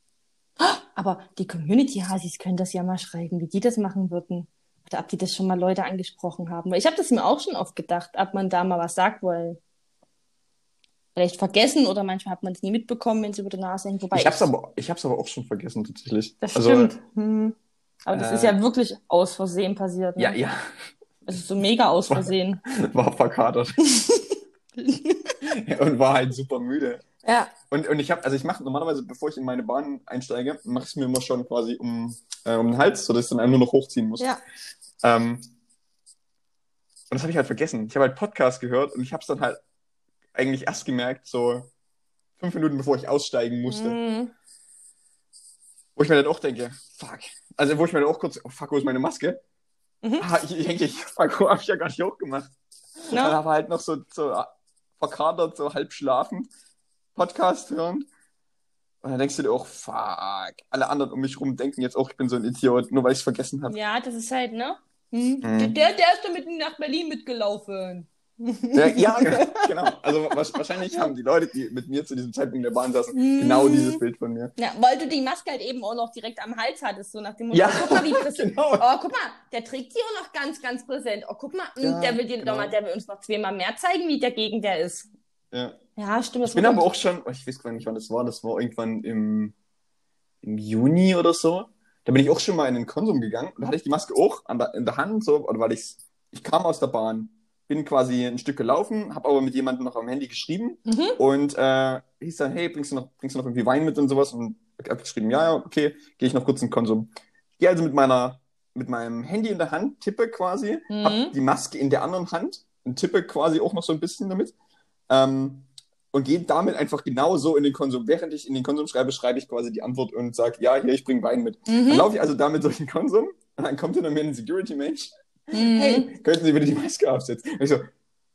Aber die Community-Hasis können das ja mal schreiben, wie die das machen würden. Oder ob die das schon mal Leute angesprochen haben. Weil ich habe das mir auch schon oft gedacht, ob man da mal was sagt, weil vielleicht vergessen oder manchmal hat man es nie mitbekommen, wenn sie über die Nase hängt. Wobei Ich hab's aber, ich hab's aber auch schon vergessen, tatsächlich. Das also, stimmt. Hm. Aber das äh, ist ja wirklich aus Versehen passiert. Ne? Ja, ja. Es ist so mega aus Versehen. War verkatert. und war halt super müde. Ja. Und, und ich habe, also ich mache normalerweise, bevor ich in meine Bahn einsteige, mache ich es mir immer schon quasi um, äh, um den Hals, sodass ich dann einfach nur noch hochziehen muss. Ja. Ähm, und das habe ich halt vergessen. Ich habe halt Podcast gehört und ich habe es dann halt eigentlich erst gemerkt, so fünf Minuten bevor ich aussteigen musste. Hm. Wo ich mir dann auch denke, fuck. Also wo ich mir dann auch kurz, oh fuck, wo ist meine Maske? Mhm. Ah, ich, denke, ich, fuck, wo hab ich ja gar nicht hochgemacht. Dann Ja. aber halt noch so, so verkatert, so halb schlafend Podcast hören. Und dann denkst du dir auch, fuck, alle anderen um mich rum denken jetzt auch, ich bin so ein Idiot, nur weil ich es vergessen habe. ja, das ist halt, ne? Hm. Mhm. Der, der ist damit nach Berlin mitgelaufen. Ja, ja, genau. Also wa- wahrscheinlich haben die Leute, die mit mir zu diesem Zeitpunkt in der Bahn saßen, Mhm. genau dieses Bild von mir. Ja, weil du die Maske halt eben auch noch direkt am Hals hattest, so nach dem Motto, Ja, guck mal, wie präsent. genau. Oh, guck mal, der trägt die auch noch ganz, ganz präsent. Oh, guck mal, hm, Ja, der will dir genau. noch mal, der will uns noch zweimal mehr zeigen, wie der gegen der ist. Ja. Ja, stimmt. Das Ich bin aber auch schon, oh, ich weiß gar nicht, wann das war, das war irgendwann im, im Juni oder so. Da bin ich auch schon mal in den Konsum gegangen und da hatte ich die Maske auch an der, in der Hand, so, oder weil ich, ich kam aus der Bahn, bin quasi ein Stück gelaufen, habe aber mit jemandem noch am Handy geschrieben Mhm. und äh, hieß dann, hey, bringst du noch, bringst du noch irgendwie Wein mit und sowas? Und habe geschrieben, ja, ja, okay, gehe ich noch kurz in den Konsum. Ich gehe also mit meiner, mit meinem Handy in der Hand, tippe quasi, Mhm. hab die Maske in der anderen Hand und tippe quasi auch noch so ein bisschen damit. Ähm, und gehe damit einfach genau so in den Konsum. Während ich in den Konsum schreibe, schreibe ich quasi die Antwort und sage, ja, hier, ich bringe Wein mit. Dann Mhm. laufe ich also damit durch den Konsum und dann kommt hinter mir ein Security-Mensch. Mhm. Hey, könnten Sie bitte die Maske aufsetzen? Und ich so,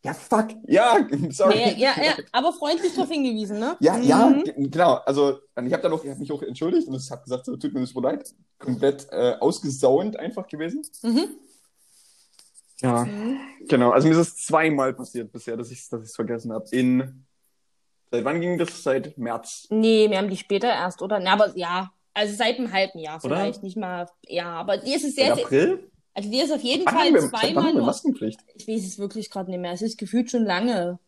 ja, fuck, ja, sorry. Nee, ja, ja, aber freundlich darauf hingewiesen, ne? Ja, Mhm. ja, ge- genau. Also ich habe dann auch, ich habe mich auch entschuldigt und ich habe gesagt, so, tut mir super leid. Komplett äh, ausgesaunt einfach gewesen. Mhm. Ja, genau. Also mir ist es zweimal passiert bisher, dass ich dass ich vergessen habe. In seit wann ging das? Seit März. Nee, wir haben die später erst, oder? Na, aber ja, also seit einem halben Jahr Oder? vielleicht, nicht mal, ja, aber die ist es Seit sehr, sehr, April? also die ist auf jeden Wann Fall haben wir, seit wann zweimal wir nur, Maskenpflicht? ich weiß es wirklich gerade nicht mehr, es ist gefühlt schon lange.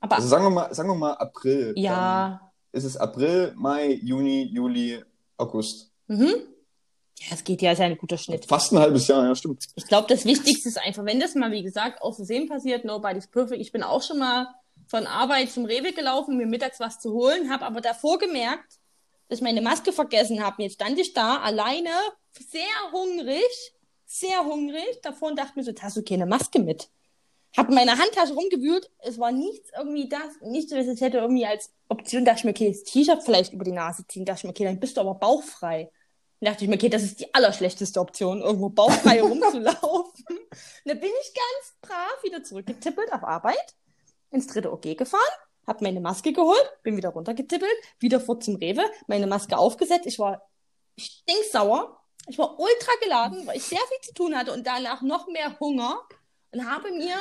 Aber, Also sagen wir mal, sagen wir mal April. ja, ist es April, Mai, Juni, Juli, August. mhm. Ja, es geht ja, ist ja ein guter Schnitt. Fast ein halbes Jahr, ja, stimmt. Ich glaube, das Wichtigste ist einfach, wenn das mal, wie gesagt, aus Versehen passiert, nobody's perfect. Ich bin auch schon mal von Arbeit zum Rewe gelaufen, mir mittags was zu holen, habe aber davor gemerkt, dass ich meine Maske vergessen habe. Jetzt stand ich da alleine, sehr hungrig, sehr hungrig, davor und dachte mir so, "Jetzt hast du keine Maske mit? Hab in meiner Handtasche rumgewühlt, es war nichts irgendwie das, nichts, was ich hätte irgendwie als Option, dachte ich mir, okay, das T-Shirt vielleicht über die Nase ziehen, dachte ich mir, okay, dann bist du aber bauchfrei. Dann dachte ich mir, okay, das ist die allerschlechteste Option, irgendwo bauchfrei rumzulaufen. Dann bin ich ganz brav wieder zurückgetippelt auf Arbeit, ins dritte OG gefahren, hab meine Maske geholt, bin wieder runtergetippelt, wieder vor zum Rewe, meine Maske aufgesetzt. Ich war stinksauer. Ich war ultra geladen, weil ich sehr viel zu tun hatte und danach noch mehr Hunger und habe mir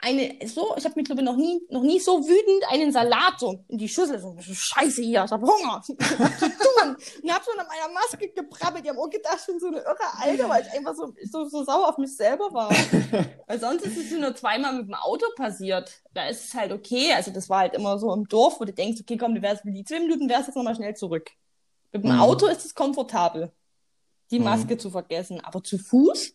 eine, so, ich habe mir glaube ich noch nie, noch nie so wütend einen Salat so in die Schüssel, so, Scheiße hier, ich habe Hunger. Ich. Und hab schon an meiner Maske gebrabbelt. Die haben auch gedacht, ich bin so eine irre Alte, weil ich einfach so, so, so sauer auf mich selber war. weil sonst ist es nur zweimal mit dem Auto passiert. Da ist es halt okay. Also das war halt immer so im Dorf, wo du denkst, okay, komm, du wärst die zwei Minuten, wärst jetzt nochmal schnell zurück. Mit dem Mhm. Auto ist es komfortabel, die Mhm. Maske zu vergessen. Aber zu Fuß?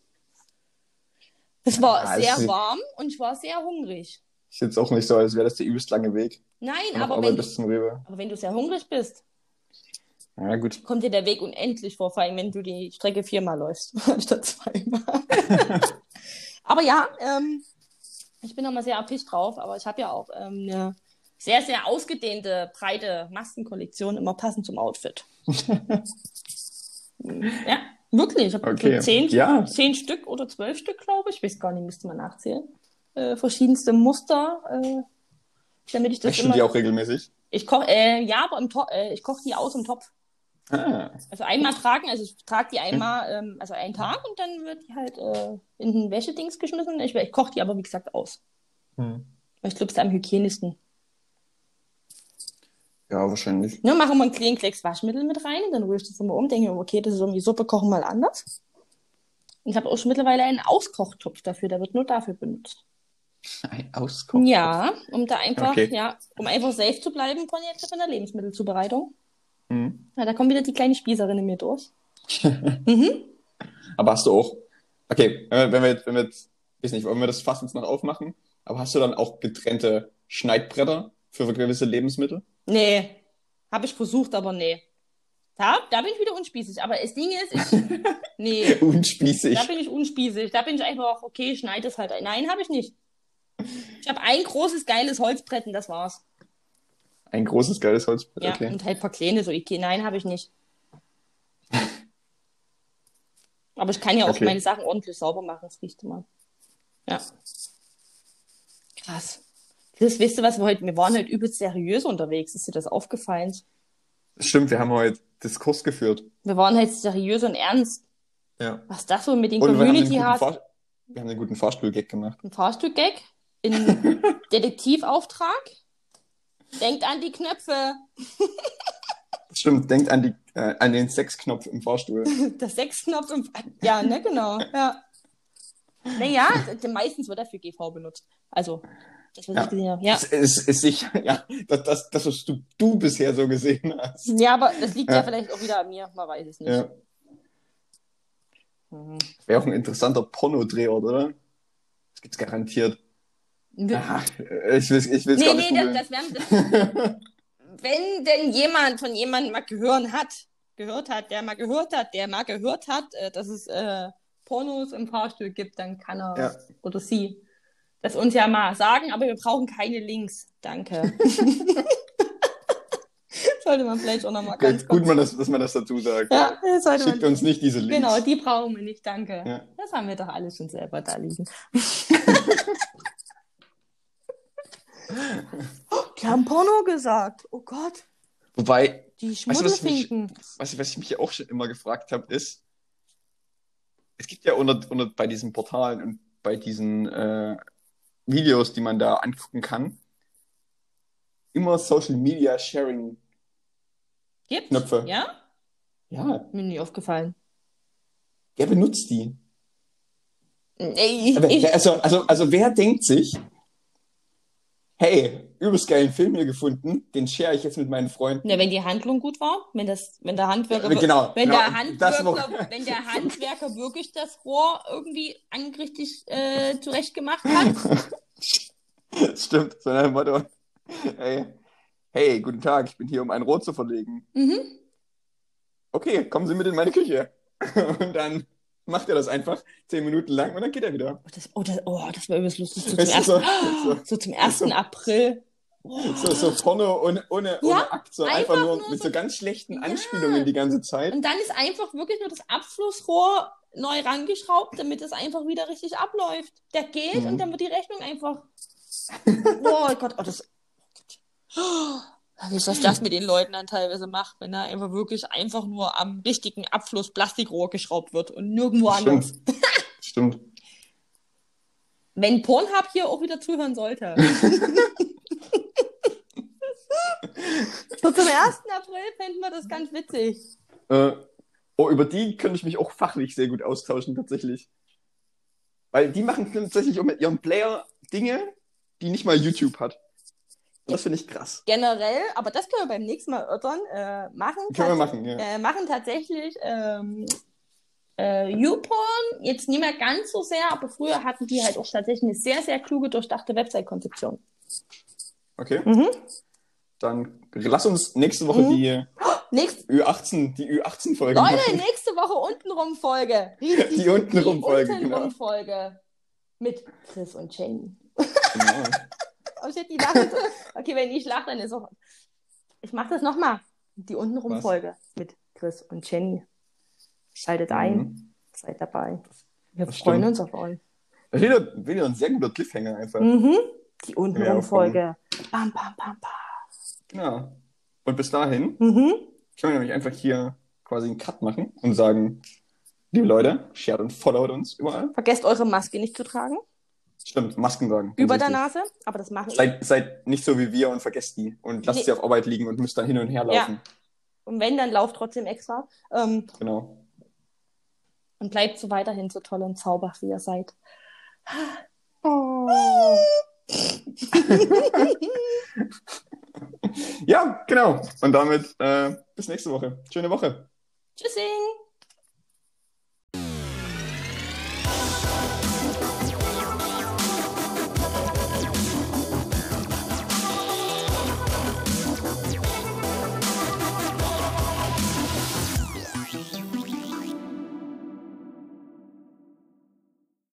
Es war Ja, sehr es ist- warm und ich war sehr hungrig. Ist jetzt auch nicht so, als wäre das der übelst lange Weg. Nein, aber wenn, Rewe. aber wenn du sehr hungrig bist, Ja, gut. kommt dir der Weg unendlich vor, vor allem wenn du die Strecke viermal läufst, anstatt zweimal. aber ja, ähm, ich bin nochmal sehr erpicht drauf, aber ich habe ja auch ähm, eine sehr, sehr ausgedehnte, breite Maskenkollektion, immer passend zum Outfit. ja, wirklich. Ich habe Okay. so zehn, Ja. zehn Stück oder zwölf Stück, glaube ich. Ich weiß gar nicht, müsste man nachzählen. äh, verschiedenste Muster, äh, damit ich das du immer. die auch regelmäßig? Ich koche, äh, ja, aber im To äh, ich koche die aus im Topf. Ah, Also einmal tragen, also ich trage die einmal, ähm, also einen Tag und dann wird die halt äh, in den Wäschedings geschmissen. Ich, ich koche die aber, wie gesagt, aus. hm. Ich glaube, es ist am hygienischsten. Ja, wahrscheinlich. Ne, mache immer einen kleinen Klecks Waschmittel mit rein, dann rühre ich das immer um, denke mir, okay, das ist irgendwie Suppe kochen mal anders. Und ich habe auch schon mittlerweile einen Auskochtopf dafür, der wird nur dafür benutzt. Ein Auskochen. Ja, um da einfach, Okay. ja, um einfach safe zu bleiben von jetzt von der Lebensmittelzubereitung. Hm. Ja, da kommt wieder die kleine Spießerin in mir durch. mhm. Aber hast du auch, okay, wenn wir, wenn wir jetzt, wenn wir jetzt, weiß nicht, wollen wir das Fass jetzt noch aufmachen, aber hast du dann auch getrennte Schneidbretter für gewisse Lebensmittel? Nee, habe ich versucht, aber nee. Da, da bin ich wieder unspießig. Aber das Ding ist, ich, nee, Unspießig. da bin ich unspießig. Da bin ich einfach, okay, schneid es halt. ein. Nein, habe ich nicht. Ich habe ein großes, geiles Holzbrett und das war's. Ein großes, geiles Holzbrett, Ja, okay. und halt ein paar kleine, so Ikea. Nein, habe ich nicht. Aber ich kann ja auch Okay. meine Sachen ordentlich sauber machen, das riecht immer. Ja. Krass. Das, weißt du was, wir, heute, wir waren heute übelst seriös unterwegs. Ist dir das aufgefallen? Stimmt, wir haben heute Diskurs geführt. Wir waren halt seriös und ernst. Ja. Was das so mit den Und Community hat. Wir haben einen guten Fahrstuhl-Gag gemacht. Ein Fahrstuhl-Gag in Detektivauftrag. Denkt an die Knöpfe. Stimmt, denkt an, die, äh, an den Sexknopf im Fahrstuhl. Der Sechsknopf im. Ja, ne, genau. Ja. Naja, meistens wird dafür GV benutzt. Also, das, was Ja. ich gesehen habe. Ja. Es ist, ist sicher, ja, das, das, das was du, du bisher so gesehen hast. ja, aber das liegt ja. Ja. vielleicht auch wieder an mir. Man weiß es nicht. Ja. Mhm. Wäre auch ein interessanter Pornodrehort, oder? Das gibt's garantiert. Wir- Ach, ich will ich will's nee, gar nicht nee, das, das wäre. Wenn denn jemand von jemandem mal gehört hat, gehört hat, der mal gehört hat, der mal gehört hat, äh, dass es äh, Pornos im Fahrstuhl gibt, dann kann er Ja. oder sie das uns ja mal sagen, aber wir brauchen keine Links. Danke. sollte man vielleicht auch nochmal ganz gut, kurz. man das, dass man das dazu sagt. ja, sollte Schickt man. uns nicht diese Links. Genau, die brauchen wir nicht, danke. Ja. Das haben wir doch alles schon selber da liegen. die haben Porno gesagt. Oh Gott. Wobei, Die Weißt du, was mich- Schmuddelfinken. was, was ich mich auch schon immer gefragt habe, ist, es gibt ja unter, unter, bei diesen Portalen und bei diesen äh, Videos, die man da angucken kann, immer Social Media Sharing. Gibt's? Knöpfe. Ja? Ja, Mir nie aufgefallen. wer benutzt die? Ich, wer- also, also, also wer denkt sich, hey, übelst geilen Film hier gefunden, den share ich jetzt mit meinen Freunden. ne, wenn die Handlung gut war, wenn das, wenn der Handwerker, Ja, genau, wenn genau, der Handwerker, wenn der Handwerker wirklich das Rohr irgendwie angrichtig äh, zurechtgemacht hat, Stimmt, so ein Motto. Hey, hey, guten Tag, ich bin hier, um ein Rohr zu verlegen. mhm. Okay, kommen Sie mit in meine Küche. Und dann macht er das einfach zehn Minuten lang und dann geht er wieder. oh, das, oh, das, oh, das war übelst lustig. So zum, ersten, so, so zum 1. April. So, so vorne ohne, ohne, ohne Ja, Akt, so einfach, einfach nur, nur mit so- so ganz schlechten Ja. Anspielungen die ganze Zeit. Und dann ist einfach wirklich nur das Abflussrohr neu rangeschraubt, damit es einfach wieder richtig abläuft. Der geht Mhm. und dann wird die Rechnung einfach. Oh Gott, oh, das. Oh, Nicht, was das mit den Leuten dann teilweise macht, wenn da einfach wirklich einfach nur am richtigen Abfluss Plastikrohr geschraubt wird und nirgendwo anders. Stimmt. Stimmt. Wenn Pornhub hier auch wieder zuhören sollte. So zum 1. April fänden wir das ganz witzig. Äh, oh, über die könnte ich mich auch fachlich sehr gut austauschen, tatsächlich. Weil die machen tatsächlich auch mit ihrem Player Dinge, die nicht mal YouTube hat. Und das finde ich krass. Generell, aber das können wir beim nächsten Mal erörtern, äh, machen, Können wir machen, ja. äh, machen tatsächlich ähm, äh, YouPorn, jetzt nicht mehr ganz so sehr, aber früher hatten die halt auch tatsächlich eine sehr, sehr kluge, durchdachte Website-Konzeption. Okay. Mhm. Dann lass uns nächste Woche Mhm. die Nächst, Ü18, die Ü18-Folge Leute, machen. nächste Woche untenrum-Folge. Die Untenrum-Folge, genau. Untenrum-Folge. Mit Chris und Jenny. Genau. Oh shit, die lachen so. Okay, wenn ich lache, dann ist auch. Ich mache das nochmal. Die Untenrum-Folge mit Chris und Jenny. Schaltet ein, Mhm. seid dabei. Wir Das freuen stimmt. uns auf euch. Das wieder, wieder ein sehr guter Cliffhanger einfach. Mhm. Die Untenrum-Folge. Bam, bam, bam, bam. Ja. Und bis dahin Mhm. können wir nämlich einfach hier quasi einen Cut machen und sagen, liebe Leute, shared und followt uns überall. Vergesst eure Maske nicht zu tragen. Stimmt, Masken tragen. ganz Über der. Nase. Aber das machen Seid, seid nicht so wie wir und vergesst die und lasst Nee. sie auf Arbeit liegen und müsst dann hin und her laufen. Und wenn, dann lauft trotzdem extra. Ähm, Genau. und bleibt so weiterhin so toll und zauberhaft, wie ihr seid. Oh. Ja, genau. Und damit äh, bis nächste Woche. Schöne Woche. Tschüssing.